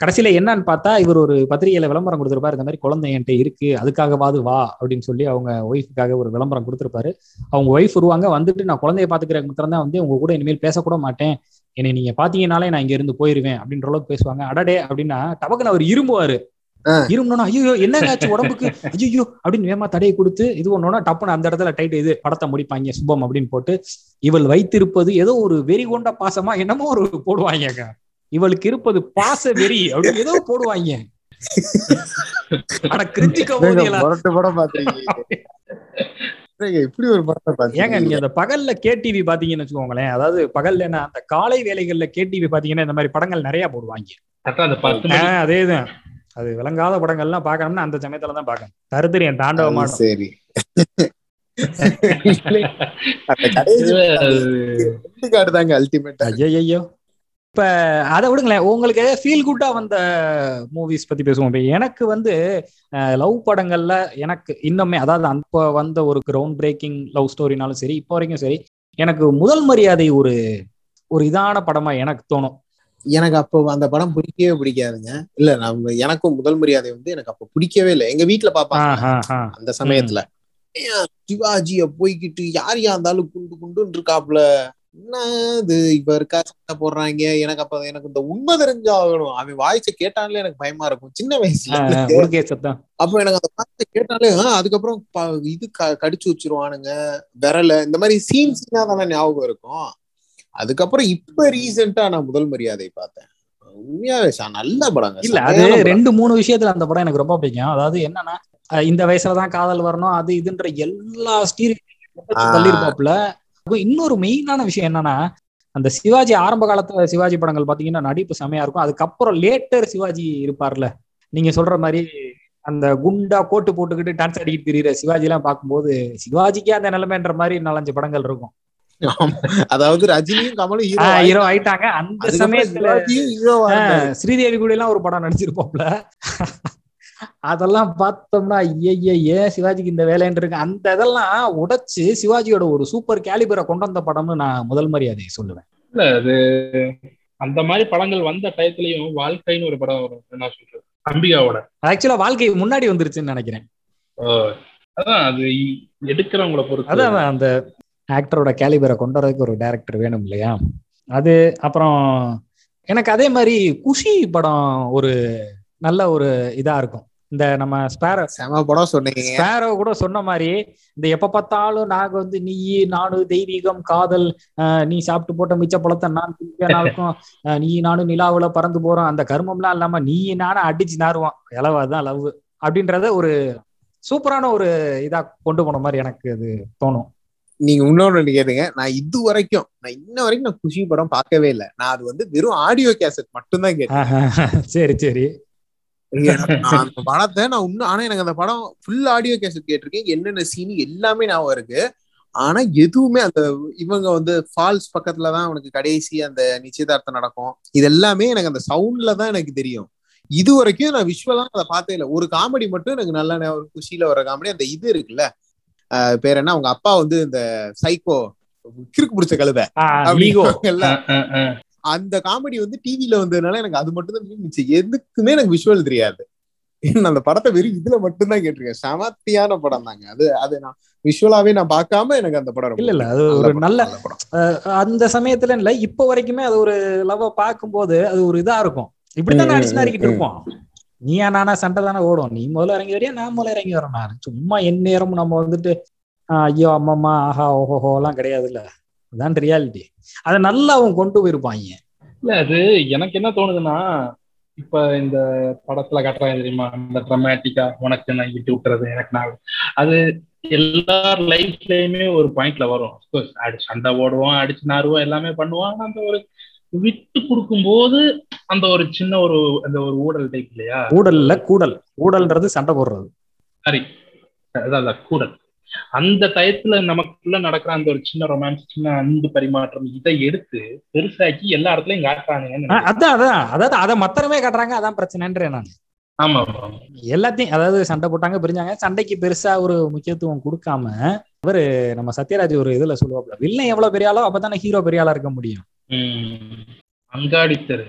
கடைசியில என்னன்னு பார்த்தா இவர் ஒரு பத்திரிகையில விளம்பரம் கொடுத்திருப்பாரு. இந்த மாதிரி குழந்தை என்கிட்ட இருக்கு அதுக்காகவாது வா அப்படின்னு சொல்லி அவங்க ஒய்ஃபுக்காக ஒரு விளம்பரம் கொடுத்திருப்பாரு. அவங்க ஒய்ஃப் வருவாங்க வந்துட்டு நான் குழந்தைய பாத்துக்கிற மாத்திரம் தான் வந்து உங்க கூட இனிமேல் பேசக்கூட மாட்டேன். என்னை நீங்க பாத்தீங்கனாலே நான் இங்க இருந்து போயிருவேன் அப்படின்ற அளவுக்கு பேசுவாங்க. அடடே அப்படின்னா டபக்குன்னு அவர் இரும்புவாரு. ஆ. இருமுனா ஐயோ என்னங்க ஆச்சு உடம்புக்கு? ஐயோ அப்படின்னு வேமா தடையை கொடுத்து இது ஒன்னொன்னா டப்புன்னு அந்த இடத்துல டைட் இது படத்தை முடிப்பாங்க சுபம் அப்படின்னு போட்டு. இவள் வைத்திருப்பது ஏதோ ஒரு வெறி கொண்ட பாசமா என்னமோ ஒரு போடுவாங்க இவளுக்கு இருப்பது பாச வெறி அப்படின்னு ஏதோ போடுவாங்க. ஆனா கிரிஞ்சிக்க இப்படி ஒரு படத்தை ஏங்க நீங்க அந்த பகல்ல கேடிவி பாத்தீங்கன்னு வச்சுக்கோங்களேன் அதாவது பகல்ல என்ன அந்த காலை வேலைகள்ல கேடிவி பாத்தீங்கன்னா இந்த மாதிரி படங்கள் நிறைய போடுவாங்க. அதேதான். அது விளங்காத படங்கள்லாம் பார்க்கணும்னா அந்த சமயத்துல தான் பார்க்கணும். தருத்திரியன் தாண்டவ மாடும் சரி. அந்த கடைசி தாங்க அல்டிமேட் ஐயோ இப்ப அதை விடுங்களேன். உங்களுக்கு ஃபீல் குட்டா வந்த மூவிஸ் பத்தி பேசுவோம். எனக்கு வந்து லவ் படங்கள்ல எனக்கு இன்னுமே அதாவது அப்ப வந்த ஒரு கிரவுண்ட் பிரேக்கிங் லவ் ஸ்டோரினாலும் சரி இப்போ வரைக்கும் சரி எனக்கு முதல் மரியாதை ஒரு ஒரு இதான படமா எனக்கு தோணும். எனக்கு அப்போ அந்த படம் பிடிக்கவே பிடிக்காதுங்க. இல்ல நம்ம எனக்கும் முதல் மரியாதை வந்து எனக்கு அப்ப பிடிக்கவே இல்லை. எங்க வீட்டுல பாப்பாங்க. அந்த சமயத்துல. சிவாஜிய போய்கிட்டு யார் யா இருந்தாலும் குண்டு குண்டுன்னு இருக்காப்புல? என்ன இது இப்ப இருக்கா சண்டை போடுறாங்க? எனக்கு அப்ப எனக்கு இந்த உண்மை தெரிஞ்சாகணும். அவன் வாய்ஸை கேட்டாலே எனக்கு பயமா இருக்கும். சின்ன வயசுல அப்ப எனக்கு அந்த வார்த்தை கேட்டாலே அதுக்கப்புறம் இது கடிச்சு வச்சிருவானுங்க விரல. இந்த மாதிரி சீன் சீனா தானே ஞாபகம் இருக்கும். அதுக்கப்புறம் இப்ப ரீசெண்டா நான் முதல் மரியாதை பார்த்தேன். உண்மையாவே நல்ல படங்க. இல்ல அது. ரெண்டு மூணு விஷயத்துல அந்த படம் எனக்கு ரொம்ப பிடிக்கும். அதாவது என்னன்னா இந்த வயசுலதான் காதல் வரணும் அது இதுன்ற எல்லா ஸ்டீரி ஆ. இன்னொரு மெயினான விஷயம் என்னன்னா அந்த சிவாஜி ஆரம்ப காலத்துல சிவாஜி படங்கள் பாத்தீங்கன்னா நடிப்பு செமையா இருக்கும். அதுக்கப்புறம் லேட்டர் சிவாஜி இருப்பார்ல. நீங்க சொல்ற மாதிரி அந்த குண்டா கோட்டு போட்டுக்கிட்டு டான்ஸ் ஆடிக்கிட்டு திரியிற சிவாஜி எல்லாம் பார்க்கும்போது சிவாஜிக்கே அந்த நிலைமைன்ற மாதிரி நாலஞ்சு படங்கள் இருக்கும். அதாவது ரஜினியும் கமலும் ஹீரோ ஹீரோ ஆயிட்டாங்க. அந்த சமயத்துல ஸ்ரீதேவி கூட எல்லாம் ஒரு படம் நடிச்சிருப்போம்ல. அதெல்லாம் பார்த்தோம்னா ஐய ஏன் சிவாஜிக்கு இந்த வேலைன்னு இருக்கு. அந்த இதெல்லாம் உடைச்சு சிவாஜியோட ஒரு சூப்பர் கேலிபரை கொண்டு வந்த படம்னு நான் முதல் மரியாதை சொல்லுவேன். இல்ல அது அந்த மாதிரி படங்கள் வந்த டயத்துலயும் வாழ்க்கைன்னு ஒரு படம் வரும். என்ன சொல்றது. அம்பிகாவோட. ஆக்சுவலா வாழ்க்கை முன்னாடி வந்துருச்சுன்னு நினைக்கிறேன். அதான் அது எடுக்கிறவங்கள பொறுத்து. அதான் அந்த ஆக்டரோட கேலிபரை கொண்டு வரதுக்கு ஒரு டைரக்டர் வேணும் இல்லையா? அது அப்புறம் எனக்கு அதே மாதிரி குஷி படம் ஒரு நல்ல ஒரு இதா இருக்கும். இந்த நம்ம ஸ்பேர செம படம் சொன்னீங்க. ஸ்பேரோ கூட சொன்ன மாதிரி இந்த எப்ப பார்த்தாலும் நாங்க வந்து நீ நானு தெய்வீகம் காதல் நீ சாப்பிட்டு போட்ட மிச்ச பழத்தை நான் நாளுக்கும் நீ நானும் நிலாவுல பறந்து போறோம். அந்த கர்மம்லாம் இல்லாம நீ நானும் அடிச்சு நாருவோம். இலவா தான் லவ் அப்படின்றத ஒரு சூப்பரான ஒரு இதா கொண்டு போன மாதிரி எனக்கு அது தோணும். நீங்க இன்னொன்னு கேட்டுங்க நான் இது வரைக்கும் நான் இன்ன வரைக்கும் நான் குஷி படம் பார்க்கவே இல்லை. நான் அது வந்து வெறும் ஆடியோ கேசட் மட்டும்தான் கேட்டேன். சரி சரி. அந்த படத்தை நான் இன்னும் ஆனா எனக்கு அந்த படம் ஃபுல் ஆடியோ கேசட் கேட்டிருக்கேன். என்னென்ன சீன் எல்லாமே ஞாபகம் இருக்கு. ஆனா எதுவுமே அந்த இவங்க வந்து ஃபால்ஸ் பக்கத்துல தான் அவனுக்கு கடைசி அந்த நிச்சயதார்த்தம் நடக்கும். இது எல்லாமே எனக்கு அந்த சவுண்ட்ல தான் எனக்கு தெரியும். இது வரைக்கும் நான் விஷுவலா அதை பார்த்தே இல்லை. ஒரு காமெடி மட்டும் எனக்கு நல்லா இருக்கு. குஷியில வர காமெடி அந்த இது இருக்குல்ல. பேர் என்ன? அவங்க அப்பா வந்து இந்த சைக்கோ கிறுக்கு பிடிச்ச கழுதை. அந்த காமெடி வந்து டிவில வந்ததுனால எனக்கு அது மட்டும் தான் இருந்துச்சு எதுக்குமே எனக்கு விஷுவல் தெரியாது. அந்த படத்தை வெறும் இதுல மட்டும்தான் கேட்டிருக்கேன். சமத்தியான படம் தாங்க. அது அது நான் விஷுவலாவே நான் பார்க்காம எனக்கு அந்த படம் இல்ல இல்ல. அது ஒரு நல்ல அந்த சமயத்துல இல்ல இப்ப வரைக்குமே அது ஒரு லவ் பார்க்கும்போது அது ஒரு இதா இருக்கும். இப்படித்தான் அடிச்சு நறுக்கிட்டு. இருப்போம். நீயா நானா சண்டை தானே ஓடும். நீ முதல்ல இறங்கி வரியா நான் முதல்ல இறங்கி வரேன் நான். சும்மா என் நேரமும் நம்ம வந்துட்டு ஐயோ அம்மம்மா ஆஹா ஓஹோஹோ எல்லாம் கிடையாது இல்ல அதான் ரியாலிட்டி அதை நல்லா அவன் கொண்டு போயிருப்பாங்க இல்ல அது எனக்கு என்ன தோணுதுன்னா இப்ப இந்த படத்துல காட்டுறாங்க தெரியுமா? இந்த ட்ரமேட்டிக்கா உனக்கு நான் விட்டு விட்டுறது எனக்கு நான் அது எல்லார் லைஃப்லயுமே ஒரு பாயிண்ட்ல வரும். அடி சண்டை ஓடுவோம் அடிச்சு நாருவோம் எல்லாமே பண்ணுவோம் அந்த ஒரு விட்டு கொடுக்கும்போது அந்த ஒரு சின்ன ஒரு அந்த ஒரு ஊடல் டைப் இல்லையா? ஊடல்ல கூடல். ஊடல்ன்றது சண்டை போடுறது. சாரி அதான் கூடல். அந்த டயத்துல நமக்குள்ள நடக்கிற அந்த ஒரு சின்ன ரொமான்ஸ் சின்ன அன்பு பரிமாற்றம் இதை எடுத்து பெருசாக்கி எல்லா இடத்துலயும் நினைக்கிறேன். அதான் அதான் அதாவது அதை மத்தனமே காட்டுறாங்க அதான் பிரச்சனைன்றேன் நான் ஆமா. எல்லாத்தையும் அதாவது சண்டை போட்டாங்க பிரிஞ்சாங்க சண்டைக்கு பெருசா ஒரு முக்கியத்துவம் கொடுக்காம அவரு நம்ம சத்யராஜ் ஒரு இதுல சொல்லுவாப்ல வில்லன் எவ்வளவு பெரிய ஆளோ அப்பதானே ஹீரோ பெரிய ஆளா இருக்க முடியும். அங்காடித்தரு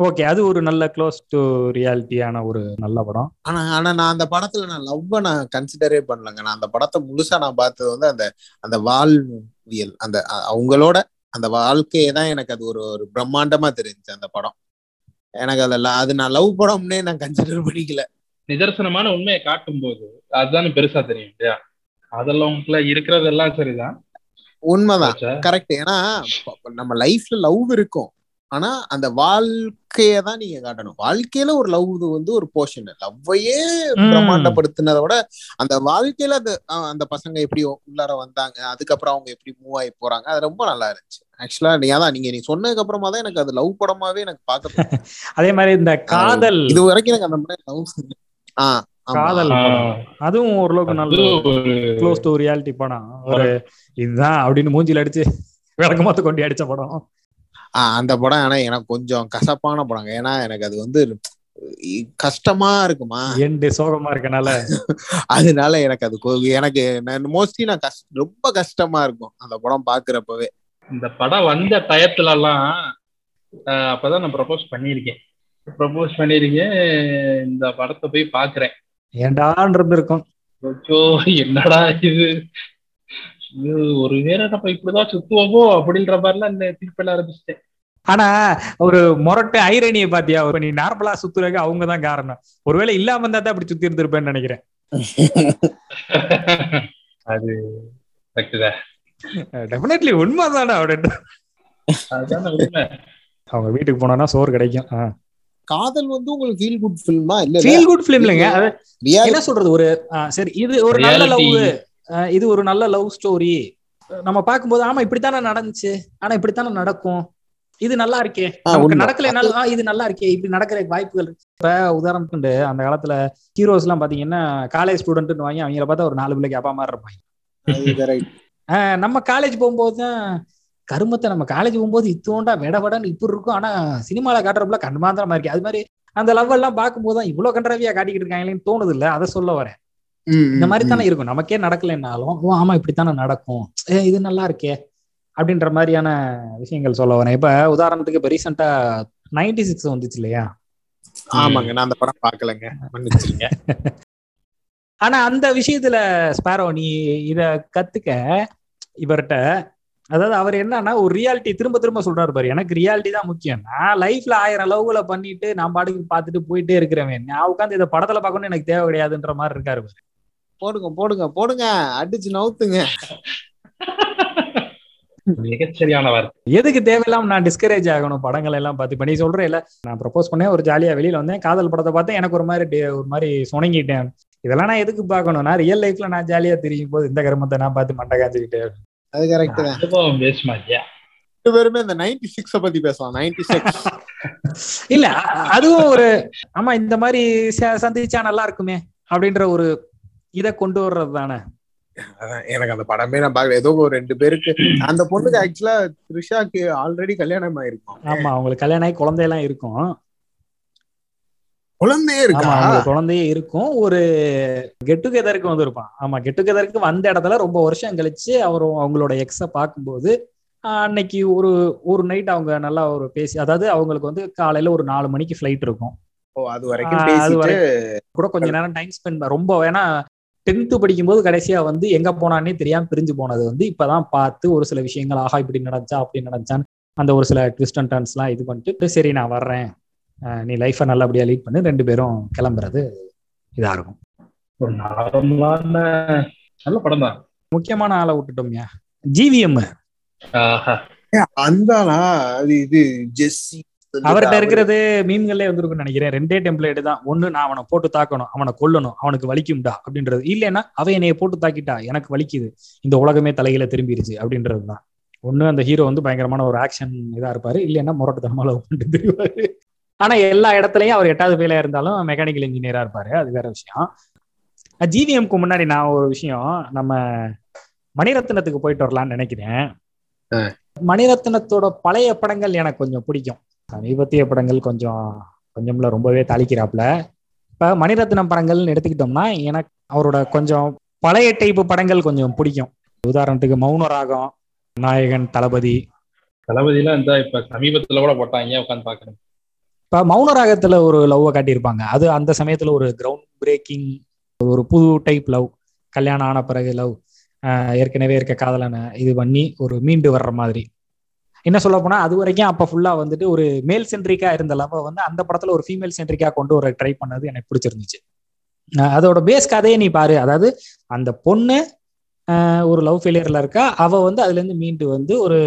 ஓகே அது ஒரு நல்ல க்ளோஸ் டு ரியாலிட்டியான ஒரு நல்ல படம். ஆனா ஆனா நான் அந்த படத்துல நான் லவ்வ நான் கன்சிடரே பண்ணலங்க. நான் அந்த படத்தை முழுசா நான் பார்த்தது வந்து அந்த அந்த வாழ்வியல் அந்த அவங்களோட அந்த வாழ்க்கையே தான் எனக்கு அது ஒரு ஒரு பிரம்மாண்டமா தெரிஞ்சுச்சு அந்த படம். எனக்கு அதில் அது நான் லவ் படம்னே நான் கன்சிடர் பண்ணிக்கல. நிதர்சனமான உண்மையை காட்டும் போது அதுதானே பெருசா தெரியும் இல்லையா? அதெல்லாம் உங்களுக்குள்ள இருக்கிறதெல்லாம் சரிதான். உண்மைதான்? கரெக்ட் ஏன்னா நம்ம லைஃப்ல லவ் இருக்கும். ஆனா அந்த வாழ்க்கைய தான் நீங்க காட்டணும் வாழ்க்கையில ஒரு லவ் வந்து ஒரு போர்ஷன் லவ்வையே. பிரம்மாண்டப்படுத்தினதை விட அந்த வாழ்க்கையில அந்த அந்த பசங்க எப்படி உள்ளார வந்தாங்க அதுக்கப்புறம் அவங்க எப்படி மூவ் ஆகி போறாங்க அது ரொம்ப நல்லா இருந்துச்சு ஆக்சுவலா நீ அதான் நீங்க நீ சொன்னதுக்கு அப்புறமா தான் எனக்கு அது லவ் படமாவே எனக்கு பார்க்க. அதே மாதிரி இந்த காதல் இது வரைக்கும் எனக்கு அந்த மாதிரி லவ் ஆஹ். காதல். அதுவும் ஓரளவுக்கு நல்ல ஒரு க்ளோஸ் டு ரியாலிட்டி படம் ஒரு இதுதான் அப்படின்னு மூஞ்சில அடிச்சு விளக்கமாத்த கொண்டு அடிச்ச படம் அந்த படம் ஆனா எனக்கு கொஞ்சம் கசப்பான படங்க. ஏன்னா எனக்கு அது வந்து கஷ்டமா இருக்குமா? எண்டு சோகமா இருக்கனால? அதனால எனக்கு அது கொ- எனக்கு மோஸ்ட்லி நான் கஷ் ரொம்ப கஷ்டமா இருக்கும் அந்த படம் பாக்குறப்பவே. இந்த படம் வந்த டயத்துல எல்லாம் அப்பதான் நான் ப்ரப்போஸ் பண்ணியிருக்கேன். ப்ரப்போஸ் பண்ணியிருக்கேன் இந்த படத்தை போய் பாக்குறேன். ஏண்டான் இருந்திருக்கும் என்னடா இது? இது ஒரு வேற நம்ம இப்படிதான் சுத்துவோமோ அப்படின்ற மாதிரிலாம் இந்த திருப்பெல்லாம் ஆரம்பிச்சிட்டேன். ஆனா ஒரு மொரட்டு ஐரணியை பாத்தியா? இப்ப நீ நார்மலா சுத்துறதுக்கு அவங்க தான் காரணம். ஒருவேளை இல்லாம இருந்தா தான் அப்படி சுத்தி இருந்திருப்பேன்னு நினைக்கிறேன். அது டெஃபினெட்லி உண்மைதானே அப்படின்னு அவங்க வீட்டுக்கு போனோம்னா சோறு கிடைக்கும். காதல் வந்து உங்களுக்கு ஃபீல் குட் ஃபில்மா இல்ல ஃபீல் குட் ஃபிலிம் இல்லைங்க என்ன சொல்றது? ஒரு சரி இது ஒரு நல்ல லவ். இது ஒரு நல்ல லவ் ஸ்டோரி நம்ம பார்க்கும்போது ஆமா இப்படித்தானே நடந்துச்சு. ஆனா இப்படித்தானே நடக்கும். இது நல்லா இருக்கே. ஆ, இது நல்லா இருக்கே. இப்படி நடக்கிற வாய்ப்புகள். இப்ப உதாரணத்துக்கு அந்த காலத்துல ஹீரோஸ் எல்லாம் பாத்தீங்கன்னா காலேஜ் ஸ்டூடெண்ட் வாங்கி அவங்கள பார்த்தா ஒரு நாலு பிள்ளைக்கு அப்பா மாதிரி இருப்பாங்க. நம்ம காலேஜ் போகும்போது தான் கருமத்தை நம்ம காலேஜ் போகும்போது இத்தோண்டா விட விடன்னு இப்படி இருக்கும். ஆனா சினிமால காட்டுறப்பல கண்மாந்திரமா இருக்கு. அது மாதிரி அந்த லவ் எல்லாம் பார்க்கும்போது தான் இவ்வளவு கண்டரவியா காட்டிக்கிட்டு இருக்காங்களேன்னு தோணுது இல்ல. அதை சொல்ல வரேன். இந்த மாதிரி தானே இருக்கும். நமக்கே நடக்கலைன்னாலும் ஓ ஆமா இப்படித்தானே நடக்கும். இது நல்லா இருக்கே. அப்படின்ற மாதிரியான விஷயங்கள் சொல்ல வரேன். இப்ப உதாரணத்துக்கு இப்ப ரீசெண்டா நைன்டி சிக்ஸ் வந்துச்சு இல்லையா? ஆமாங்க. நான் அந்த படம் பாக்கலங்க மன்னிச்சிருங்க. ஆனா அந்த விஷயத்துல ஸ்பாரோ நீ இத கத்துக்க. இவர்கிட்ட அதாவது அவர் என்னன்னா ஒரு ரியாலிட்டி திரும்ப திரும்ப சொல்றாரு பாரு. எனக்கு ரியாலிட்டி தான் முக்கியம். நான் லைஃப்ல ஆயிரம் லவ்களை பண்ணிட்டு நான் பாட்டுக்கு பார்த்துட்டு போயிட்டே இருக்கிறவன். நான் உட்காந்து இதை படத்துல பார்க்கணும் எனக்கு தேவை கிடையாதுன்ற மாதிரி இருக்காரு பாரு. போடுங்க போடுங்க போடுங்க. அடிச்சு நவுத்துங்க. மிகச்சரியான வார்த்தை. எதுக்கு தேவையில்லாம நான் டிஸ்கரேஜ் ஆகணும் படங்கள் எல்லாம் பார்த்து? இப்ப நீ சொல்ற இல்ல நான் ப்ரப்போஸ் பண்ணேன் ஒரு ஜாலியா வெளியில வந்தேன் காதல் படத்தை பார்த்தேன் எனக்கு ஒரு மாதிரி ஒரு மாதிரி சுணங்கிட்டேன். இதெல்லாம் நான் எதுக்கு பார்க்கணும்? நான் ரியல் லைஃப்ல நான் ஜாலியா தெரியும் போது இந்த கருமத்தை நான் பார்த்து மண்டை காய்ச்சிக்கிட்டு அது கரெக்ட் தான். அனுபவம் பேசுமா ஐயா ரெண்டு பேருமே இந்த நைன்டி சிக்ஸ பத்தி பேசலாம். நைன்டி சிக்ஸ் இல்ல அதுவும் ஒரு ஆமா இந்த மாதிரி ச- சந்திச்சா நல்லா இருக்குமே அப்படின்ற ஒரு இத கொண்டு வர்றது தானே? எனக்கு அந்த படமே நான் பாக்கல ஏதோ ஒரு ரெண்டு பேருக்கு அந்த பொண்ணுக்கு ஆக்சுவலா த்ரிஷாக்கு ஆல்ரெடி கல்யாணம் ஆயிருக்கும். ஆமா அவங்களுக்கு கல்யாணம் ஆகி குழந்தையெல்லாம் இருக்கும். குழந்தையே ஆமா இருக்கா அவங்களுக்கு குழந்தையே இருக்கும். ஒரு கெட் டுகெதருக்கு வந்திருப்பான். ஆமா கெட் டுகெதருக்கு வந்த இடத்துல ரொம்ப வருஷம் கழிச்சு அவர் அவங்களோட எக்ஸ பார்க்கும்போது அன்னைக்கு ஒரு ஒரு நைட் அவங்க நல்லா ஒரு பேசி அதாவது அவங்களுக்கு வந்து காலையில ஒரு நாலு மணிக்கு ஃபிளைட் இருக்கும். ஓ அது வரைக்கும் கூட கொஞ்ச நேரம் டைம் ஸ்பெண்ட் ரொம்ப வேணா டென்த்து படிக்கும்போது கடைசியா வந்து எங்க போனானே தெரியாம பிரிஞ்சு போனது வந்து இப்பதான் பார்த்து ஒரு சில விஷயங்கள் ஆஹா இப்படி நடந்துச்சா அப்படி நடந்துச்சான்னு அந்த ஒரு சில ட்விஸ்ட் அண்ட் டர்ன்ஸ் எல்லாம் இது பண்ணிட்டு சரி நான் வர்றேன். நீ லைஃபை நல்லபடியா லீட் பண்ணி. ரெண்டு பேரும் கிளம்புறது இதா இருக்கும். ஒரு நார்மலான நல்ல படம் தான். முக்கியமான ஆளை விட்டுட்டோம்யா. ஜிவிஎம் அந்தானா? அது இது ஜெஸ்ஸி அவர்கிட்ட இருக்கிறது மீன்களே வந்திருக்குன்னு நினைக்கிறேன். ரெண்டே டெம்ப்ளேட் தான். ஒண்ணு நான் அவனை போட்டு தாக்கணும். அவனை கொல்லணும். அவனுக்கு வலிக்கும்டா அப்படின்றது. இல்லைன்னா அவன் என்னைய போட்டு தாக்கிட்டா? எனக்கு வலிக்குது. இந்த உலகமே தலையில திரும்பிருச்சு அப்படின்றது தான். ஒண்ணு அந்த ஹீரோ வந்து பயங்கரமான ஒரு ஆக்ஷன் இதா இருப்பாரு. இல்லைன்னா முரட்டுத்தனமா லவ் பண்ணிட்டு தெரிவாரு. ஆனா எல்லா இடத்துலயும் அவர் எட்டாவது ஃபெயிலா இருந்தாலும் மெக்கானிக்கல் இன்ஜினியரா இருப்பாரு. அது வேற விஷயம். ஜிவிஎம்க்கு முன்னாடி நான் ஒரு விஷயம். நம்ம மணிரத்னத்துக்கு போயிட்டு வரலாம்னு நினைக்கிறேன். மணிரத்னத்தோட பழைய படங்கள் எனக்கு கொஞ்சம் பிடிக்கும். சமீபத்திய படங்கள் கொஞ்சம் கொஞ்சம்ல ரொம்பவே தாளிக்கிறாப்புல. இப்ப மணிரத்னம் படங்கள்னு எடுத்துக்கிட்டோம்னா எனக்கு அவரோட கொஞ்சம் பழைய டைப்பு படங்கள் கொஞ்சம் பிடிக்கும். உதாரணத்துக்கு மௌன ராகம் நாயகன் தளபதி. தளபதியெல்லாம் இந்த இப்ப சமீபத்துல கூட போட்டாங்க உட்காந்து பாக்குறேன். இப்ப மௌன ராகத்துல ஒரு லவ்வை காட்டியிருப்பாங்க. அது அந்த சமயத்துல ஒரு கிரவுண்ட் பிரேக்கிங் ஒரு புது டைப் லவ் கல்யாணம் ஆன பிறகு லவ் ஏற்கனவே இருக்க காதலனை இது பண்ணி ஒரு மீண்டு வர்ற மாதிரி. என்ன சொல்ல போனா அது வரைக்கும் அப்ப ஃபுல்லா வந்துட்டு ஒரு மேல் சென்ட்ரிக்கா இருந்த லவ் வந்து அந்த படத்துல ஒரு ஃபீமேல் சென்ட்ரிக்கா கொண்டு வர ட்ரை பண்ணது எனக்கு பிடிச்சிருந்துச்சு. அதோட பேஸ் கதையை நீ பாரு. அதாவது அந்த பொண்ணு ஒரு லவ் ஃபெயிலியர்ல இருக்கா அவ வந்து அதுல இருந்து மீண்டு வந்து ஒரு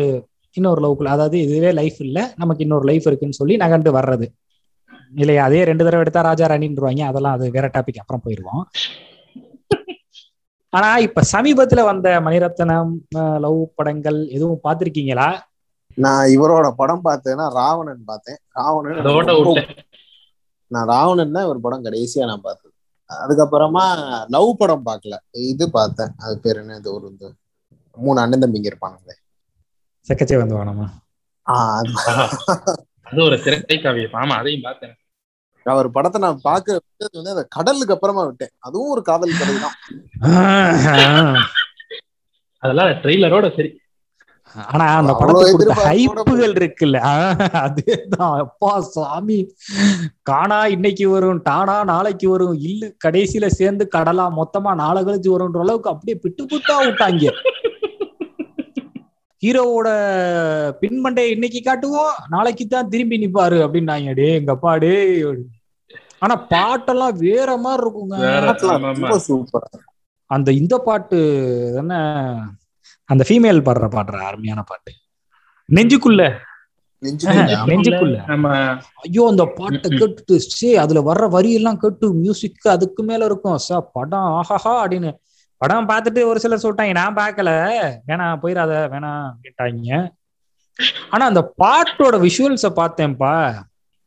இன்னொரு லவ்க்குள்ள அதாவது இதுவே லைஃப் இல்ல நமக்கு இன்னொரு லைஃப் இருக்குன்னு சொல்லி நகர்ந்து வர்றது. இல்லையா? அதே ரெண்டு தடவை எடுத்தா ராஜா ராணின்றுவாங்க. அதெல்லாம் அது வேற டாபிக் அப்புறம் போயிருவோம். ஆனா இப்ப சமீபத்துல வந்த மணிரத்னம் லவ் படங்கள் எதுவும் பார்த்திருக்கீங்களா? நான் இவரோட படம் பார்த்தேன்னா ராவணன் பார்த்தேன். ராவணன் நான் ராவணன் தான் இவர் படம் கடைசியா நான் பார்த்தது. அதுக்கப்புறமா லவ் படம் பார்க்கல. இது பார்த்தேன். அது பேர் என்ன? இது ஒரு இந்த மூணு அண்ணன் தம்பிங்க இருப்பானுங்களே. செக்கச்சே வந்து அது அது ஒரு திரை காவியம். ஆமா அதையும் பார்த்தேன். அவர் படத்தை நான் பார்க்க விட்டது வந்து அந்த கடலுக்கு அப்புறமா விட்டேன். அதுவும் ஒரு காதல் கதை தான் அதெல்லாம் ட்ரெய்லரோட சரி. ஆனா அந்த படத்துக்கு ஹைப்புகள் இருக்குல்ல. அதேதான். அப்பா சாமி. காணா இன்னைக்கு வரும். டானா நாளைக்கு வரும். இல்லு கடைசியில சேர்ந்து கடலா மொத்தமா நாளை கழிச்சு வரும்ன்ற அளவுக்கு அப்படியே பிட்டு புட்டா விட்டாங்க. ஹீரோவோட பின்மண்டை இன்னைக்கு காட்டுவோம் நாளைக்கு தான் திரும்பி நிப்பாரு அப்படின்னாங்க. டே எங்க அப்பா டே ஆனா பாட்டெல்லாம் வேற மாதிரி இருக்குங்க. அந்த இந்த பாட்டு என்ன? அந்த ஃபீமேல் பாடுற பாடுற அருமையான பாட்டு. நெஞ்சுக்குள்ள. நெஞ்சுக்குள்ள. நெஞ்சுக்குள்ள. நம்ம ஐயோ அந்த பாட்டை. கேட்டுட்டு சே அதுல வர்ற வரி எல்லாம் கேட்டு மியூசிக் அதுக்கு மேல இருக்கும். சா படம் ஆஹாஹா அப்படின்னு. படம் பார்த்துட்டு ஒரு சிலர் சொல்லிட்டாங்க நான் பார்க்கல. வேணாம் போயிடாத வேணாம் அப்படின்ட்டாங்க ஆனா அந்த பாட்டோட விஷுவல்ஸ பார்த்தேன்ப்பா.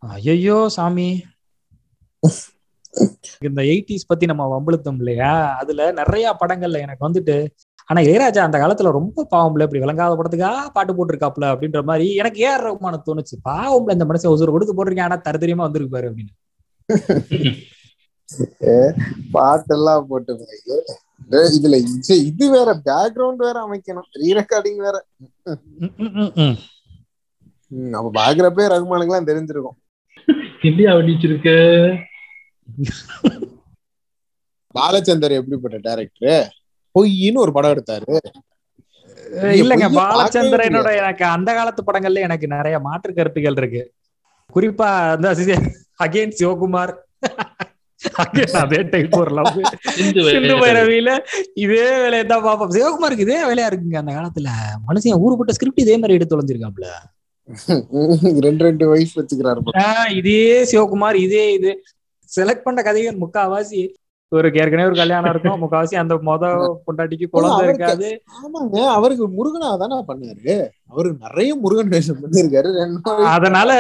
ஐயோ சாமி. இந்த எயிட்டிஸ் பத்தி நம்ம வம்பளுத்தோம் இல்லையா? அதுல நிறைய படங்கள்ல எனக்கு வந்துட்டு ஆனா இளையராஜா அந்த காலத்துல ரொம்ப பாவம்ல இப்படி விளங்காத படத்துக்கா பாட்டு போட்டிருக்காப்ல அப்படின்ற மாதிரி எனக்கு ஏஆர் ரகுமான தோணுச்சு. பாவம்ல இந்த மனுஷன் ஒசூர் கொடுத்து போட்டிருக்கேன். ஆனா தரதரியமா வந்திருக்கு பாரு அப்படின்னு. பாட்டெல்லாம் போட்டு இதுல இது- இது வேற பேக்ரவுண்ட் வேற அமைக்கணும். ரீ ரெக்கார்டிங் வேற. நம்ம பாக்குறப்பே ரகுமானுக்கு எல்லாம் தெரிஞ்சிருக்கும் இந்தியா வெடிச்சிருக்கு பாலச்சந்தர் எப்படிப்பட்ட டைரக்டர் பொய்ன்னு ஒரு படம் எடுத்தாரு. இல்லங்க பாலச்சந்திரனோட எனக்கு அந்த காலத்து படங்கள்ல எனக்கு நிறைய மாற்று கருத்துக்கள் இருக்கு. குறிப்பா அந்த அகைன் சிவகுமார். அதே டைப் ஒரு லவ் சிந்து. பைரவியில இதே வேலையை தான் பார்ப்போம். சிவகுமாருக்கு இதே வேலையா இருக்குங்க அந்த காலத்துல. மனுஷன் ஊருப்பட்ட ஸ்கிரிப்ட் இதே மாதிரி எடுத்து தொலைஞ்சிருக்காப்ல ரெண்டு ரெண்டு வயசு வச்சுக்கிறாரு இதே சிவகுமார் இதே இது. செலக்ட் பண்ண கதைகள் முக்காவாசி ஒரு ஏற்கனவே ஒரு கல்யாணம் இருக்கும் முக்காவாசி அந்த மொத பொண்டாட்டிக்கு குழந்தை இருக்காது. ஆமாங்க. அவருக்கு முருகனா தானே பண்ணாரு. அவரு நிறைய முருகன் வேஷம் பண்ணிருக்காரு. அதனால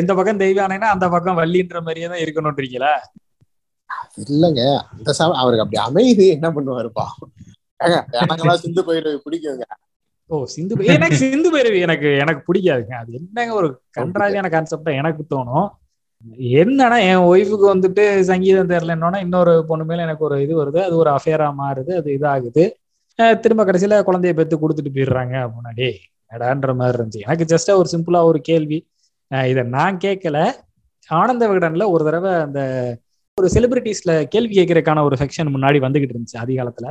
இந்த பக்கம் தெய்வானைனா அந்த பக்கம் வள்ளின்ற மாதிரியே தான் இருக்கணும்ன்றீங்களா? இல்லங்க. அந்த சம அவருக்கு அப்படி அமையுது என்ன பண்ணுவாருப்பா? எனக்கெல்லாம் சிந்து பயிர் பிடிக்குங்க. ஓ சிந்து எனக்கு சிந்து பைரவி எனக்கு எனக்கு பிடிக்காதுங்க. அது என்னங்க ஒரு கன்றாவியான கான்செப்டா எனக்கு தோணும். என்னன்னா என் ஒய்ஃபுக்கு வந்துட்டு சங்கீதம் தெரியலன்னொன்னா இன்னொரு பொண்ணு மேல எனக்கு ஒரு இது வருது. அது ஒரு அஃபேரா மாறுது. அது இதாகுது. திரும்ப கடைசியில குழந்தைய பெத்து கொடுத்துட்டு போயிடுறாங்க முன்னாடி. எடான்ற மாதிரி இருந்துச்சு. எனக்கு ஜஸ்டா ஒரு சிம்பிளா ஒரு கேள்வி. இதை நான் கேட்கல. ஆனந்த விகடன்ல ஒரு தடவை அந்த ஒரு செலிபிரிட்டிஸ்ல கேள்வி கேட்கறதுக்கான ஒரு செக்ஷன் முன்னாடி வந்துகிட்டு இருந்துச்சு அதிகாலத்துல.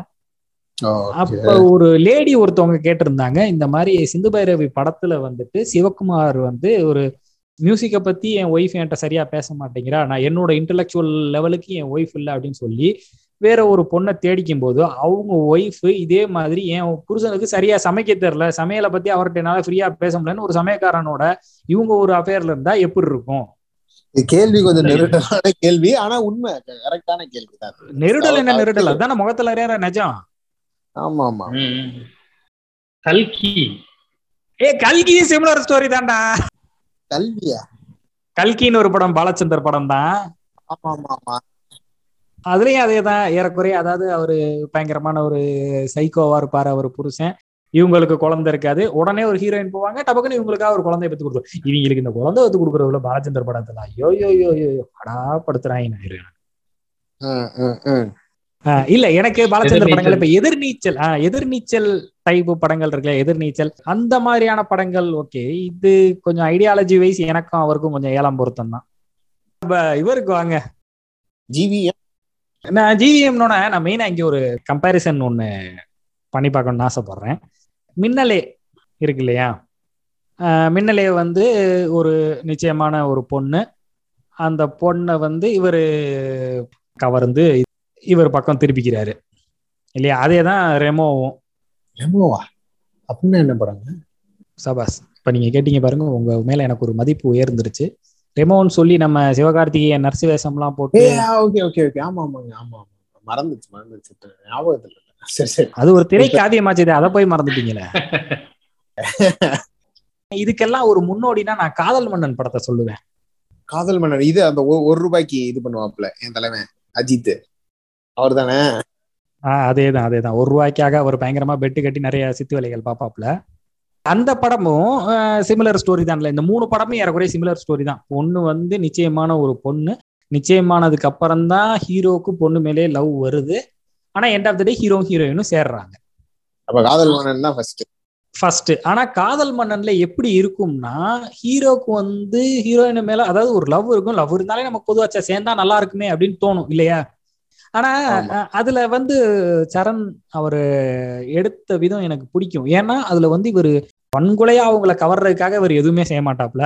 அப்ப ஒரு லேடி ஒருத்தவங்க கேட்டிருந்தாங்க. இந்த மாதிரி சிந்து பைரவி படத்துல வந்துட்டு சிவகுமார் வந்து ஒரு மியூசிக்கை பத்தி என் ஒய்ஃப் என்கிட்ட சரியா பேச மாட்டேங்கிறா. நான் என்னோட இன்டலெக்சுவல் லெவலுக்கு என் ஒய்ஃப் இல்லை அப்படின்னு சொல்லி வேற ஒரு பொண்ணை தேடிக்கும் போது அவங்க ஒய்ஃப் இதே மாதிரி என் புருஷனுக்கு சரியா சமைக்க தெரியல. சமையலை பத்தி அவர்கிட்ட என்னால ஃப்ரீயா பேச முடியலன்னு ஒரு சமயக்காரனோட இவங்க ஒரு அஃபேர்ல இருந்தா எப்படி இருக்கும்? இது கேள்வி கொஞ்சம் நெருடலான கேள்வி ஆனா உண்மை. கரெக்டான கேள்வி தான். நெருடல் என்ன நெருடல்? அதான முகத்துல அறியாத நிஜம். ஆமா ஆமா. கல்கி. ஏ கல்கி சிமிலர் ஸ்டோரி தான்டா. கல்வியா? கல்கின்னு ஒரு படம் பாலச்சந்தர் படம் தான் ஆமா ஆமா ஆமா அதுலயும் அதே தான் ஏறக்குறைய அதாவது அவரு பயங்கரமான ஒரு சைக்கோவா இருப்பாரு அவர் புருஷன். இவங்களுக்கு குழந்தை இருக்காது. உடனே ஒரு ஹீரோயின் போவாங்க டபக்குன்னு இவங்களுக்காக ஒரு குழந்தைய பத்து கொடுக்கும் இவங்களுக்கு இந்த குழந்தை பத்து கொடுக்குறதுல பாலச்சந்தர் படத்துல ஐயோ யோ யோ யோ அடா படுத்துறாங்க இல்ல எனக்கு பாலச்சந்தர். படங்கள் இப்ப எதிர்நீச்சல் ஆஹ் எதிர்நீச்சல் டைப் படங்கள் இருக்குல்ல எதிர்நீச்சல். அந்த மாதிரியான படங்கள் ஓகே இது கொஞ்சம் ஐடியாலஜி வைஸ் எனக்கும் அவருக்கும் கொஞ்சம் ஏழாம் பொருத்தம் தான் இவருக்கு வாங்க. ஜிவிஎம் நான் ஜிவிஎம்னோட நான் மெயினா இங்க ஒரு கம்பேரிசன் ஒண்ணு பண்ணி பார்க்கணும்னு ஆசைப்படுறேன். மின்னலே இருக்கு இல்லையா? மின்னலே வந்து ஒரு நிச்சயமான ஒரு பொண்ணு. அந்த பொண்ணை வந்து இவர் கவர்ந்து இவர் பக்கம் திருப்பிக்கிறாரு. இல்லையா? அதே தான் ரெமோவும். ரெமோவா அப்படின்னா என்ன படங்க சபாஸ் இப்ப நீங்க கேட்டீங்க பாருங்க உங்க மேல எனக்கு ஒரு மதிப்பு உயர்ந்துருச்சு. ரெமோன்னு சொல்லி நம்ம சிவகார்த்திகேயன் நர்ஸ் வேஷம்லாம் போட்டு ஓகே ஓகே ஓகே. ஆமா ஆமாங்க ஆமா ஆமா. மறந்துச்சு மறந்துச்சு. ஞாபகத்துல இல்ல. சரி சரி. அது ஒரு திரை காவியமாச்சு அதை போய் மறந்துட்டீங்களே. இதுக்கெல்லாம் ஒரு முன்னோடினா நான் காதல் மன்னன் படத்தை சொல்லுவேன். காதல் மன்னர் இது அந்த ஒரு ரூபாய்க்கு இது பண்ணுவாப்ல என் தலைவன் அஜித் அவர் தானே ஆஹ் அதேதான் அதேதான். ஒரு ரூபாய்க்காக அவர் பயங்கரமா பெட்டு கட்டி நிறைய சித்து வேலைகள் பாப்பாப்ல அந்த படமும் சிமிலர் ஸ்டோரி தான்ல இந்த மூணு படமும் ஏறக்குறைய சிமிலர் ஸ்டோரி தான். பொண்ணு வந்து நிச்சயமான ஒரு பொண்ணு. நிச்சயமானதுக்கு அப்புறம் தான் ஹீரோக்கு பொண்ணு மேலே லவ் வருது. ஆனா end of the day hero ஹீரோயினும் சேர்றாங்க. அப்ப காதல் மன்னன் தான் ஃபர்ஸ்ட் ஃபர்ஸ்ட் ஆனா காதல் மன்னன்ல எப்படி இருக்கும்னா ஹீரோக்கு வந்து ஹீரோயின் மேல அதாவது ஒரு லவ் இருக்கும். லவ் இருந்தாலே நமக்கு பொதுவாச்சா சேர்ந்தா நல்லா இருக்குமே அப்படின்னு தோணும் இல்லையா? ஆனா அதுல வந்து சரண் அவரு எடுத்த விதம் எனக்கு பிடிக்கும். ஏன்னா அதுல வந்து இவரு வன்கொலையா அவங்கள கவர்றதுக்காக இவர் எதுவுமே செய்ய மாட்டாப்ல.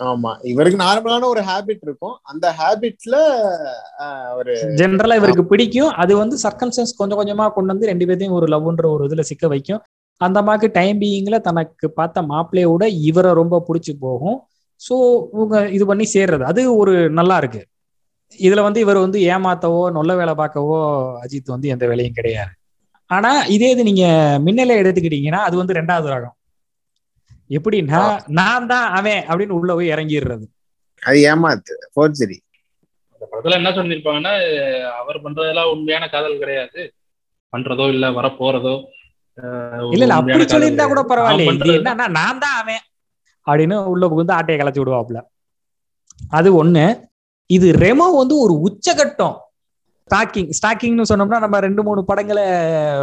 ஆமா. இவருக்கு நார்மலான ஒரு ஹாபிட் இருக்கும். அந்த ஹாபிட்ல ஒரு ஜென்ரலா இவருக்கு பிடிக்கும். அது வந்து சர்க்கம்சன்ஸ் கொஞ்சம் கொஞ்சமா கொண்டு வந்து ரெண்டு பேர்த்தையும் ஒரு லவ்ன்ற ஒரு இதுல சிக்க வைக்கும். அந்த மாதிரி டைம் பீயிங்ல தனக்கு பார்த்த மாப்பிள்ளையோட இவரை ரொம்ப பிடிச்சி போகும். ஸோ இவங்க இது பண்ணி சேர்றது. அது ஒரு நல்லா இருக்கு. இதுல வந்து இவர் வந்து ஏமாத்தவோ நொல்ல வேலை பார்க்கவோ அஜித் வந்து எந்த வேலையும் கிடையாது. ஆனா இதே இது நீங்க மின்னலை எடுத்துக்கிட்டீங்கன்னா அது வந்து ரெண்டாவது ரகம். எப்படின்னா நான் தான் அவன் அப்படின்னு உள்ள போய் இறங்கிடுறது. அது ஏமாத்து ஃபோர்ஜரி அந்த படத்துல என்ன சொல்லியிருப்பாங்கன்னா அவர் பண்றதெல்லாம் உண்மையான காதல் கிடையாது. பண்றதோ இல்ல வர போறதோ இல்ல இல்ல அப்படி சொல்லியிருந்தா கூட பரவாயில்ல. என்னன்னா நான் தான் அவன் அப்படின்னு உள்ள புகுந்து ஆட்டையை கலைச்சு விடுவாப்ல அது ஒண்ணு. இது ரெமோ வந்து ஒரு உச்சகட்டம். ஸ்டாக்கிங் ஸ்டாக்கிங்னு சொன்னோம்னா நம்ம ரெண்டு மூணு படங்களை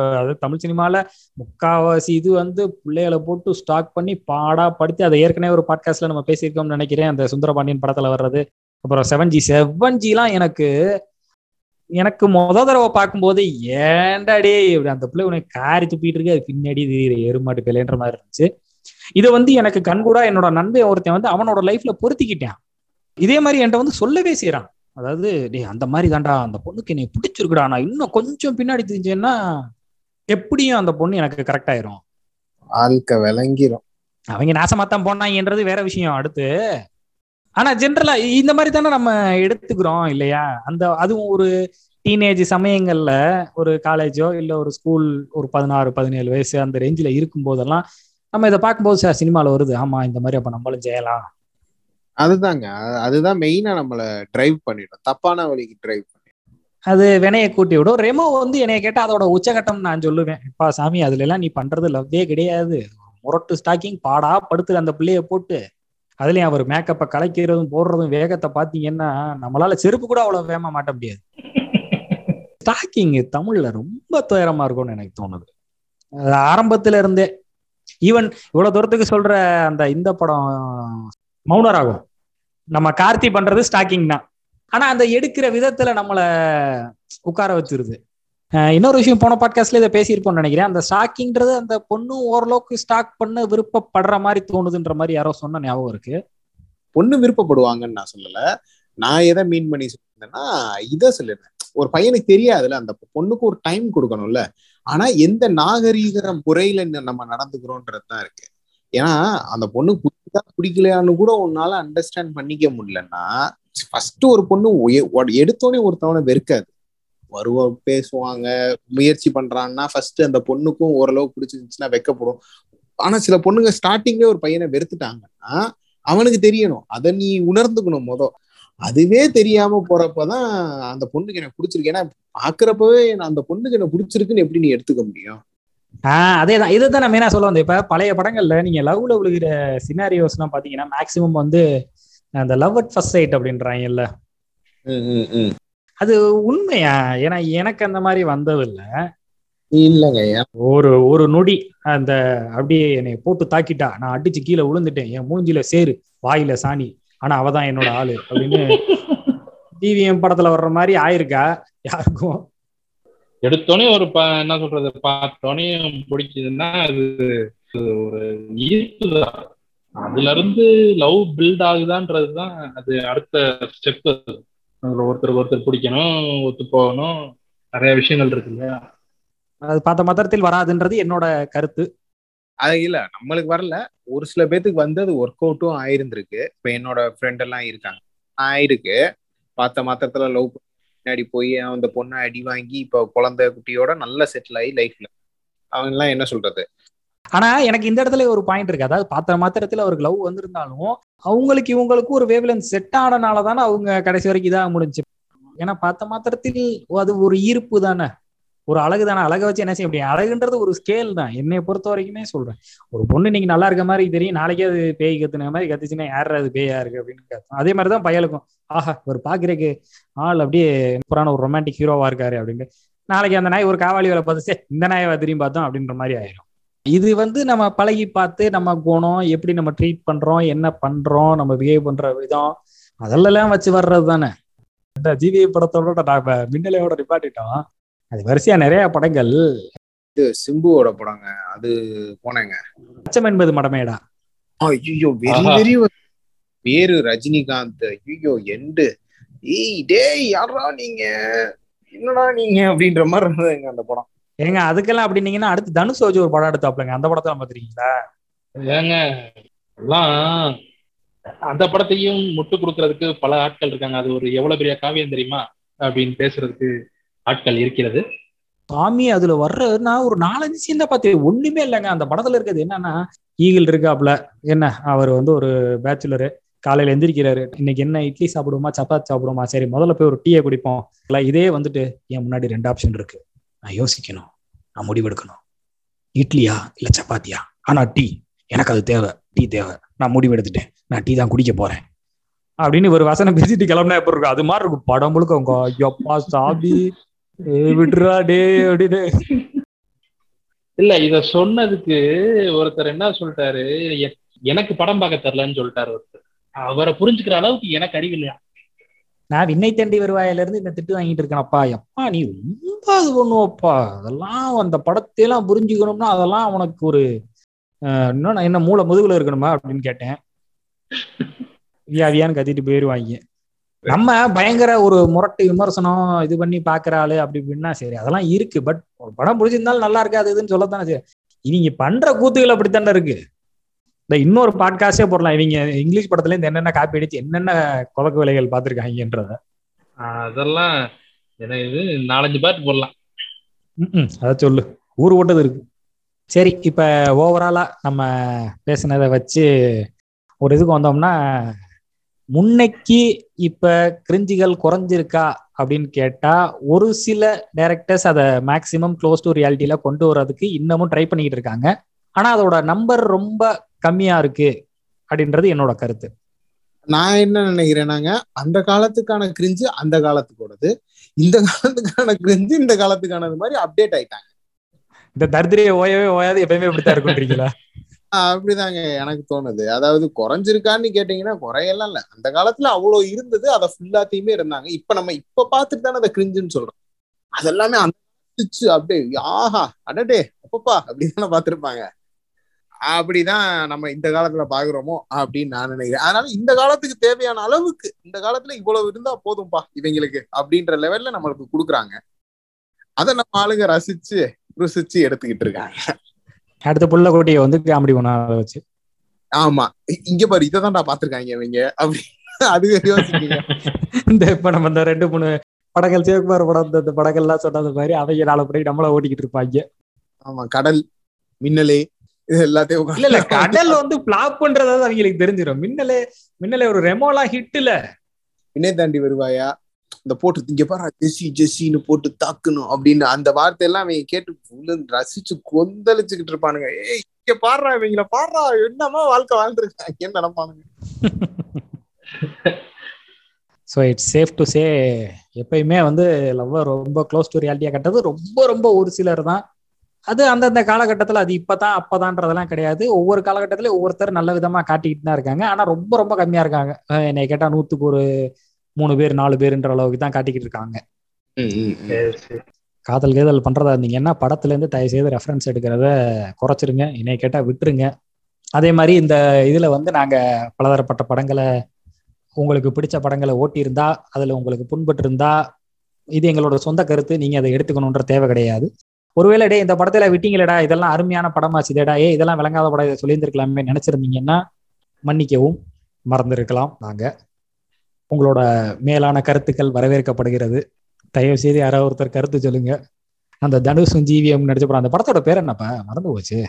அதாவது தமிழ் சினிமால முக்காவாசி இது வந்து பிள்ளைகளை போட்டு ஸ்டாக் பண்ணி பாடா படுத்தி அதை ஏற்கனவே ஒரு பாட்காஸ்ட்ல நம்ம பேசியிருக்கோம்னு நினைக்கிறேன். அந்த சுந்தரபாண்டியன் படத்துல வர்றது. அப்புறம் செவன் ஜி செவன் ஜிலாம் எனக்கு எனக்கு முத தடவை பார்க்கும்போது ஏண்டாடே இப்படி அந்த பிள்ளை உனக்கு காரி துப்பிட்டு இருக்கு. அது பின்னாடி இது எருமாட்டு பிள்ளைன்ற மாதிரி இருந்துச்சு. இதை வந்து எனக்கு கண்கூடா என்னோட நண்பன் ஒருத்தன் வந்து அவனோட லைஃப்ல பொருத்திக்கிட்டான். இதே மாதிரி என்கிட்ட வந்து சொல்லவே செய்யறான் அதாவது டே அந்த மாதிரி தான்டா அந்த பொண்ணுக்கு என்னை பிடிச்சிருக்குடா. நான் இன்னும் கொஞ்சம் பின்னாடி தெரிஞ்சேன்னா எப்படியும் அந்த பொண்ணு எனக்கு கரெக்ட் ஆயிரும். வாழ்க்கை விளங்கிரும். அவங்க நாசமாத்தான் போனாங்கன்றது வேற விஷயம். அடுத்து ஆனா ஜென்ரலா இந்த மாதிரி தானே நம்ம எடுத்துக்கிறோம் இல்லையா? அந்த அதுவும் ஒரு டீனேஜ் சமயங்கள்ல ஒரு காலேஜோ இல்ல ஒரு ஸ்கூல் ஒரு பதினாறு பதினேழு வயசு அந்த ரேஞ்சில் இருக்கும் போதெல்லாம் நம்ம இதை பார்க்கும்போது சார் சினிமால வருது ஆமா இந்த மாதிரி அப்ப நம்மளும் செய்யலாம். அதுதாங்க. அதுதான் மெயினா நம்மள டிரைவ் பண்ணிடும். தப்பான வழிக்கு டிரைவ் அது வினையை கூட்டி விடும். ரெமோ வந்து என்னைய கேட்டா அதோட உச்சகட்டம் நான் சொல்லுவேன். இப்பா சாமி அதுல எல்லாம் நீ பண்றது லவ்வே கிடையாது. முரட்டு ஸ்டாக்கிங் பாடா படுத்து அந்த பிள்ளைய போட்டு. அதுலயும் அவர் மேக்கப்பை கலைக்கிறதும் போடுறதும் வேகத்தை பாத்தீங்கன்னா நம்மளால செருப்பு கூட அவ்வளவு வேமா மாட்ட முடியாது. ஸ்டாக்கிங் தமிழ்ல ரொம்ப துயரமா இருக்கும்னு எனக்கு தோணுது. ஆரம்பத்துல இருந்தே ஈவன் இவ்வளவு தூரத்துக்கு சொல்ற அந்த இந்த படம் மௌனராகும். நம்ம கார்த்தி பண்றது ஸ்டாக்கிங் தான். ஆனா அந்த எடுக்கிற விதத்துல நம்மள உட்கார வச்சிருது. இன்னொரு விஷயம் போன பாட்காஸ்ட்ல இதை பேசியிருப்போம்னு நினைக்கிறேன். அந்த ஸ்டாக்கிங்றது அந்த பொண்ணு ஓரளவுக்கு ஸ்டாக் பண்ண விருப்பப்படுற மாதிரி தோணுதுன்ற மாதிரி யாரோ சொன்ன ஞாபகம் இருக்கு. பொண்ணு விருப்பப்படுவாங்கன்னு நான் சொல்லல. நான் எதை மீன் பண்ணி சொல்லியிருந்தேன்னா இதை சொல்லியிருந்தேன் ஒரு பையனுக்கு தெரியாதுல்ல அந்த பொண்ணுக்கு ஒரு டைம் கொடுக்கணும்ல. ஆனா எந்த நாகரீக முறையில நம்ம நடந்துக்கிறோன்றது தான் இருக்கு. ஏன்னா அந்த பொண்ணு பிடிச்சா பிடிக்கலையான்னு கூட உன்னால அண்டர்ஸ்டாண்ட் பண்ணிக்க முடியலன்னா ஃபர்ஸ்ட் ஒரு பொண்ணு எடுத்தோடனே ஒருத்தவனை வெறுக்காது. வருவ பேசுவாங்க முயற்சி பண்றான்னா ஃபர்ஸ்ட் அந்த பொண்ணுக்கும் ஓரளவு பிடிச்சிருந்துச்சுன்னா வெக்கப்படும். ஆனா சில பொண்ணுங்க ஸ்டார்டிங்லேயே ஒரு பையனை வெறுத்துட்டாங்கன்னா அவனுக்கு தெரியணும். அதை நீ உணர்ந்துக்கணும் மொதல் அதுவே தெரியாம போறப்பதான் அந்த பொண்ணுக்கு எனக்கு பிடிச்சிருக்கு. ஏன்னா பாக்குறப்பவே அந்த பொண்ணுக்கு எனக்கு பிடிச்சிருக்குன்னு எப்படி நீ எடுத்துக்க முடியும்? ஆஹ் அதேதான். இதுதான் நான் மெயினா சொல்ல வந்தேன். இப்ப பழைய படங்கள்ல நீங்க லவ்ல விழுகிற சினாரியோஸ் எல்லாம் பாத்தீங்கன்னா மேக்சிமம் வந்து அந்த லவ் அட் ஃபர்ஸ்ட் சைட் அப்படின்றாங்கல்ல. அது உண்மையா? ஏன்னா எனக்கு அந்த மாதிரி வந்ததில்ல. இல்லங்க. ஒரு ஒரு நொடி அந்த அப்படியே என்னை போட்டு தாக்கிட்டா. நான் அடிச்சு கீழே விழுந்துட்டேன். என் மூஞ்சில சேரு வாயில சாணி. ஆனா அவதான் என்னோட ஆளு அப்படின்னு டிவிஎம் படத்துல வர்ற மாதிரி ஆயிருக்கா? யாருக்கும் எடுத்தோடனே ஒரு என்ன சொல்றது பார்த்தோன்னே பிடிக்குதுன்னா அது ஒரு ஈர்ப்பு தான். அதுல இருந்து லவ் பில்ட் ஆகுதான்றதுதான் அது அடுத்த ஸ்டெப் அதுல ஒருத்தருக்கு ஒருத்தர் பிடிக்கணும் ஒத்து போகணும் நிறைய விஷயங்கள் இருக்கு இல்லையா? அது பார்த்த மதத்தில் வராதுன்றது என்னோட கருத்து. அது இல்ல நம்மளுக்கு வரல. ஒரு சில பேத்துக்கு வந்து அது ஒர்க் அவுட்டும் ஆயிருந்திருக்கு. இப்ப என்னோட ஃப்ரெண்ட் எல்லாம் இருக்காங்க. ஆயிருக்கு. பார்த்த மாத்திரத்துல லவ் பின்னாடி போய் அந்த பொண்ணை அடி வாங்கி இப்போ குழந்தை குட்டியோட நல்ல செட்டில் ஆகி லைஃப்ல அவங்க எல்லாம் என்ன சொல்றது? ஆனா எனக்கு இந்த இடத்துல ஒரு பாயிண்ட் இருக்கு. அதாவது பாத்திர மாத்திரத்துல அவருக்கு லவ் வந்திருந்தாலும் அவங்களுக்கு இவங்களுக்கும் ஒரு வேவ்லென்த் செட் ஆனனால தானே அவங்க கடைசி வரைக்கும் இதாக முடிஞ்சு ஏன்னா பார்த்த மாத்திரத்தில் அது ஒரு ஈர்ப்பு தானே. ஒரு அழகு தானே அழகை வச்சு என்ன செய்ய முடியும்? அழகுன்றது ஒரு ஸ்கேல் தான். என்னை பொறுத்த வரைக்குமே சொல்றேன். ஒரு பொண்ணு நீங்க நல்லா இருக்க மாதிரி தெரியும். நாளைக்கே அது பேய் கத்துன மாதிரி கத்துச்சுன்னா யார் அது பேயா இருக்கு அப்படின்னு கத்தும் அதே மாதிரிதான் பயலுக்கும். ஆஹா ஒரு பாக்குறதுக்கு ஆள் அப்படியே புறான ஒரு ரொமான்டிக் ஹீரோவா இருக்காரு அப்படின்னு நாளைக்கு அந்த நாய் ஒரு காவாலி வேலை பார்த்து இந்த நாயை திரும்பி பார்த்தோம் அப்படின்ற மாதிரி ஆயிரும். இது வந்து நம்ம பழகி பார்த்து நம்ம குணம் எப்படி நம்ம ட்ரீட் பண்றோம்? என்ன பண்றோம்? நம்ம பிஹேவ் பண்ற விதம். அதெல்லாம் வச்சு வர்றது தானே இந்த ஜிவி படத்தோட மின்னலையோட நிப்பாட்டிட்டோம். அது வரிசையா நிறைய படங்கள். இது சிம்புவோட படங்க. அது போனேங்க. அச்சம் என்பது மடமேடா. ஐயோ வெரி. வெரி பேரு ரஜினிகாந்த். ஐயோ எண்டு ஏய் டேய் யாரா நீங்க? என்னடா நீங்க? அப்படின்ற மாதிரி இருந்ததுங்க அந்த படம். ஏங்க அதுக்கெல்லாம் அப்படின்னீங்கன்னா அடுத்து தனுஷ் ஒரு படம் எடுத்தாப்லங்க அந்த படத்தை பாத்துருக்கீங்களா ஏங்க எல்லாம் அந்த படத்தையும் முட்டு கொடுக்கறதுக்கு பல ஆட்கள் இருக்காங்க. அது ஒரு எவ்வளவு பெரிய காவியம் தெரியுமா? அப்படின்னு பேசுறதுக்கு ஆட்கள் இருக்கிறது. சாமி அதுல வர்ற நான் ஒரு நாலஞ்சு சீன் தான் பார்த்தேன் ஒண்ணுமே இல்லைங்க. அந்த படத்துல இருக்கிறது என்னன்னா ஈகிள் இருக்காப்ல என்ன? அவர் வந்து ஒரு பேச்சுலரு காலையில எந்திரிக்கிறாரு. இன்னைக்கு என்ன? இட்லி சாப்பிடுவோமா? சப்பாத்தி சாப்பிடுவோமா? சரி முதல்ல போய் ஒரு டீயை குடிப்போம். இல்லை இதே வந்துட்டு என் முன்னாடி ரெண்டு ஆப்ஷன் இருக்கு. நான் யோசிக்கணும். நான் முடிவெடுக்கணும். இட்லியா? இல்ல சப்பாத்தியா? ஆனா டீ. எனக்கு அது தேவை. டீ தேவை. நான் முடிவெடுத்துட்டேன். நான் டீ தான் குடிக்க போறேன். அப்படின்னு ஒரு வசனம் பேசிட்டு கிளம்புனா எப்படி இருக்கும்? அது மாதிரி இருக்கும். படம் முழுக்க உங்க ஐயப்பா சாபி விட்டுறா டே அப்படின்னு. இல்ல இத சொன்னதுக்கு ஒருத்தர் என்ன சொல்லிட்டாரு? எனக்கு படம் பார்க்க தெரியலன்னு சொல்லிட்டாரு ஒருத்தர். அவரை புரிஞ்சுக்கிற அளவுக்கு எனக்கு அறிவு இல்லையா? நான் விண்ணை தேண்டி வருவாயில இருந்து இந்த திட்டு வாங்கிட்டு இருக்கேனப்பா எப்பா நீ ரொம்ப இது பண்ணுவப்பா அதெல்லாம் அந்த படத்தையெல்லாம் புரிஞ்சுக்கணும்னா அதெல்லாம் உனக்கு ஒரு இன்னும் நான் என்ன மூளை முதுகுல இருக்கணுமா அப்படின்னு கேட்டேன். வியா வியான்னு கத்திட்டு போயிருவாங்க நம்ம பயங்கர ஒரு முரட்டு விமர்சனம் இது பண்ணி பாக்குற ஆளு அப்படி இப்படின்னா சரி அதெல்லாம் இருக்கு. பட் ஒரு படம் பிடிச்சிருந்தாலும் நல்லா இருக்காது இதுன்னு சொல்லத்தானே சரி இவங்க பண்ற கூத்துகள் அப்படித்தானே இருக்கு? இந்த இன்னொரு பாட்காஸ்டே போடலாம். இவங்க இங்கிலீஷ் படத்துல இருந்து என்னென்ன காப்பி அடிச்சு என்னென்ன குலக்கு வேலைகள் பார்த்திருக்காங்கன்றத. அதெல்லாம் இது? நாலஞ்சு பாட்டு போடலாம். ம் அத சொல்லு. ஊர் ஓட்டது இருக்கு. சரி இப்ப ஓவராலா நம்ம பேசினதை வச்சு ஒரு இதுக்கு வந்தோம்னா முன்னைக்கு இப்ப கிரிஞ்சிகள் குறைஞ்சிருக்கா அப்படின்னு கேட்டா ஒரு சில டைரக்டர்ஸ் அதை மேக்சிமம் க்ளோஸ் டு ரியாலிட்டியில கொண்டு வர்றதுக்கு இன்னமும் ட்ரை பண்ணிக்கிட்டு இருக்காங்க. ஆனா அதோட நம்பர் ரொம்ப கம்மியா இருக்கு அப்படின்றது என்னோட கருத்து. நான் என்ன நினைக்கிறேனாங்க அந்த காலத்துக்கான கிரிஞ்சு அந்த காலத்துக்கோடது. இந்த காலத்துக்கான கிரிஞ்சு இந்த காலத்துக்கானது மாதிரி அப்டேட் ஆயிட்டாங்க. இந்த தரித்திரையை ஓயவே ஓயாது எப்பயுமே இப்படித்தான் இருக்குன்றீங்களா? அப்படிதாங்க எனக்கு தோணுது. அதாவது குறைஞ்சிருக்கான்னு கேட்டீங்கன்னா குறையெல்லாம் இல்ல. அந்த காலத்துல அவ்வளவு இருந்தது. அதை ஃபுல்லாத்தையுமே இருந்தாங்க. இப்ப நம்ம இப்ப பாத்துட்டு தானே அதை கிரிஞ்சுன்னு சொல்றோம். அதெல்லாமே அந்திச்சு அப்படியே ஆஹா அடடே அப்பப்பா அப்படிதானே பார்த்திருப்பாங்க. அப்படிதான் நம்ம இந்த காலத்துல பாக்குறோமோ அப்படின்னு நான் நினைக்கிறேன். அதனால இந்த காலத்துக்கு தேவையான அளவுக்கு இந்த காலத்துல இவ்வளவு இருந்தா போதும்பா இவங்களுக்கு அப்படின்ற லெவல்ல நம்மளுக்கு கொடுக்குறாங்க. அதை நம்ம ஆளுங்க ரசிச்சு ருசிச்சு எடுத்துக்கிட்டு இருக்காங்க. அடுத்த புள்ள கோட்டையை வந்து காமெடி பண்ண வச்சு ஆமா. இங்க பாரு இதான் பாத்திருக்காங்க இவங்க. அப்படி அது இந்த இப்ப நம்ம இந்த ரெண்டு மூணு படங்கள் சிவகுமார் படம் இந்த- படங்கள்லாம் சொன்னது மாதிரி அவங்க நாலு படம் நம்மள ஓட்டிக்கிட்டு இருப்பாங்க. ஆமா கடல் மின்னலே இது எல்லாத்தையும் இல்ல இல்ல கடல் வந்து பிளாப் பண்றதாவது அவங்களுக்கு தெரிஞ்சிடும் மின்னலே மின்னலே ஒரு ரெமோலா ஹிட் இல்ல வினை தாண்டி வருவாயா? இந்த போட்டு இங்க பாரு ஜெஸ்ஸி ஜெஸ்ஸின்னு போட்டு தாக்கணும் அப்படின்னு அந்த வார்த்தை எல்லாம் அவங்க கேட்டு ரசிச்சு கொந்தளிச்சுக்கிட்டு இருப்பானுங்க. ஏய் இங்க பாடுறா இவங்கள பாடுறா என்னமா வாழ்க்கை வாழ்ந்துருக்காங்க? என்ன நினைப்பானுங்க so it's safe to say எப்பயுமே வந்து லவ் ரொம்ப க்ளோஸ் டு ரியாலிட்டியா கட்டது ரொம்ப ரொம்ப ஒரு சிலர் தான். அது அந்தந்த காலகட்டத்தில் அது இப்பதான் அப்பதான்றதெல்லாம் கிடையாது. ஒவ்வொரு காலகட்டத்திலயும் ஒவ்வொருத்தர் நல்ல விதமா காட்டிக்கிட்டு தான் இருக்காங்க. ஆனா ரொம்ப ரொம்ப கம்மியா இருக்காங்க. என்னை கேட்டா நூத்துக்கு ஒரு மூணு பேர் நாலு பேருன்ற அளவுக்கு தான் காட்டிக்கிட்டு இருக்காங்க காதல் கேதல் பண்றதா இருந்தீங்கன்னா படத்துல இருந்து தயவு செய்து ரெஃபரன்ஸ் எடுக்கிறத குறைச்சிருங்க. என்னை கேட்டா விட்டுருங்க. அதே மாதிரி இந்த இதுல வந்து நாங்க பலதரப்பட்ட படங்களை உங்களுக்கு பிடிச்ச படங்களை ஓட்டியிருந்தா அதுல உங்களுக்கு புண்பட்டு இருந்தா இது எங்களோட சொந்த கருத்து. நீங்க அதை எடுத்துக்கணுன்ற தேவை கிடையாது. ஒருவேளை டே இந்த படத்துல விட்டீங்களேடா இதெல்லாம் அருமையான படமாச்சுதேடா ஏ இதெல்லாம் விளங்காத படம் இதை சொல்லியிருந்திருக்கலாமே நினைச்சிருந்தீங்கன்னா மன்னிக்கவும். மறந்திருக்கலாம் நாங்க உங்களோட மேலான கருத்துக்கள் வரவேற்கப்படுகிறது. தயவு செய்து யாராவது ஒருத்தர் கருத்து சொல்லுங்க. அந்த தனுஷும் ஜிவிஎம் நடிச்ச படம் அந்த படத்தோட பேர் என்னப்பா? மறந்து போச்சு.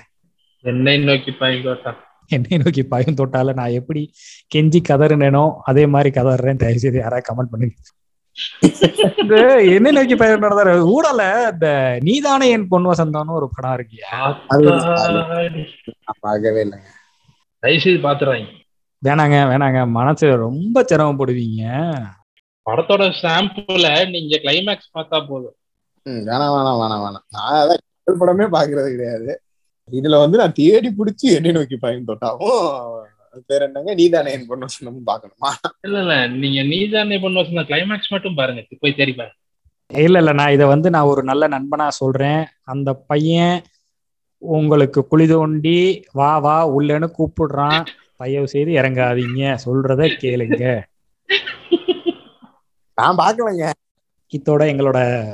என்னை நோக்கி பாய்ந்தோட்டா என்னை நோக்கி பயம் தொட்டால நான் எப்படி கெஞ்சி கதறினேனோ அதே மாதிரி கதறேன் தயவு செய்து யாராவது கமெண்ட் பண்ணுங்க. என்னை நோக்கி நடந்தாரு. ஊடல இந்த நீதானே என் பொன் வசந்தம்னு ஒரு படம் இருக்கியா பார்க்கவே இல்லைங்க. தயவு செய்து பாத்துறாங்க வேணாங்க வேணாங்க. மனசு ரொம்ப சிரமப்படுவீங்க படத்தோட சாம்பிள நீங்க கிளைமேக்ஸ் பார்த்தா போதும். வேணாம் வேணாம் வேணாம் வேணாம். நான் அதான் கடல் படமே பாக்குறது கிடையாது. இதுல வந்து நான் தேடி பிடிச்சி என்னை நோக்கி பயன் தொட்டாவும் அது பேர் என்னங்க? நீதானே என் பொண்ணு சொன்னமும் பாக்கணுமா இல்ல இல்ல. நீங்க நீதானே பண்ண வசந்த கிளைமேக்ஸ் மட்டும் பாருங்க. போய் தேடி பாருங்க. இல்ல இல்ல. நான் இதை வந்து நான் ஒரு நல்ல நண்பனா சொல்றேன். அந்த பையன் உங்களுக்கு குழி தோண்டி வா வா உள்ளன்னு கூப்பிடுறான். தயவு செய்து இறங்காதீங்க. சொல்றத கேளுங்க. நான் பாக்கலங்க இத்தோட எங்களோட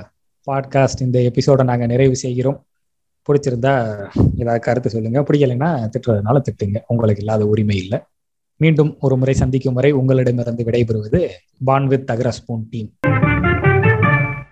பாட்காஸ்ட் இந்த எபிசோட நாங்க நிறைவு செய்கிறோம். பிடிச்சிருந்தா ஏதாவது கருத்து சொல்லுங்க. பிடிக்கலைன்னா திட்டுறதுனால திட்டுங்க. உங்களுக்கு இல்லாத உரிமை இல்லை. மீண்டும் ஒரு முறை சந்திக்கும் வரை உங்களிடமிருந்து விடைபெறுவது பான் வித் அக்ரஸ்பூன் டீம்.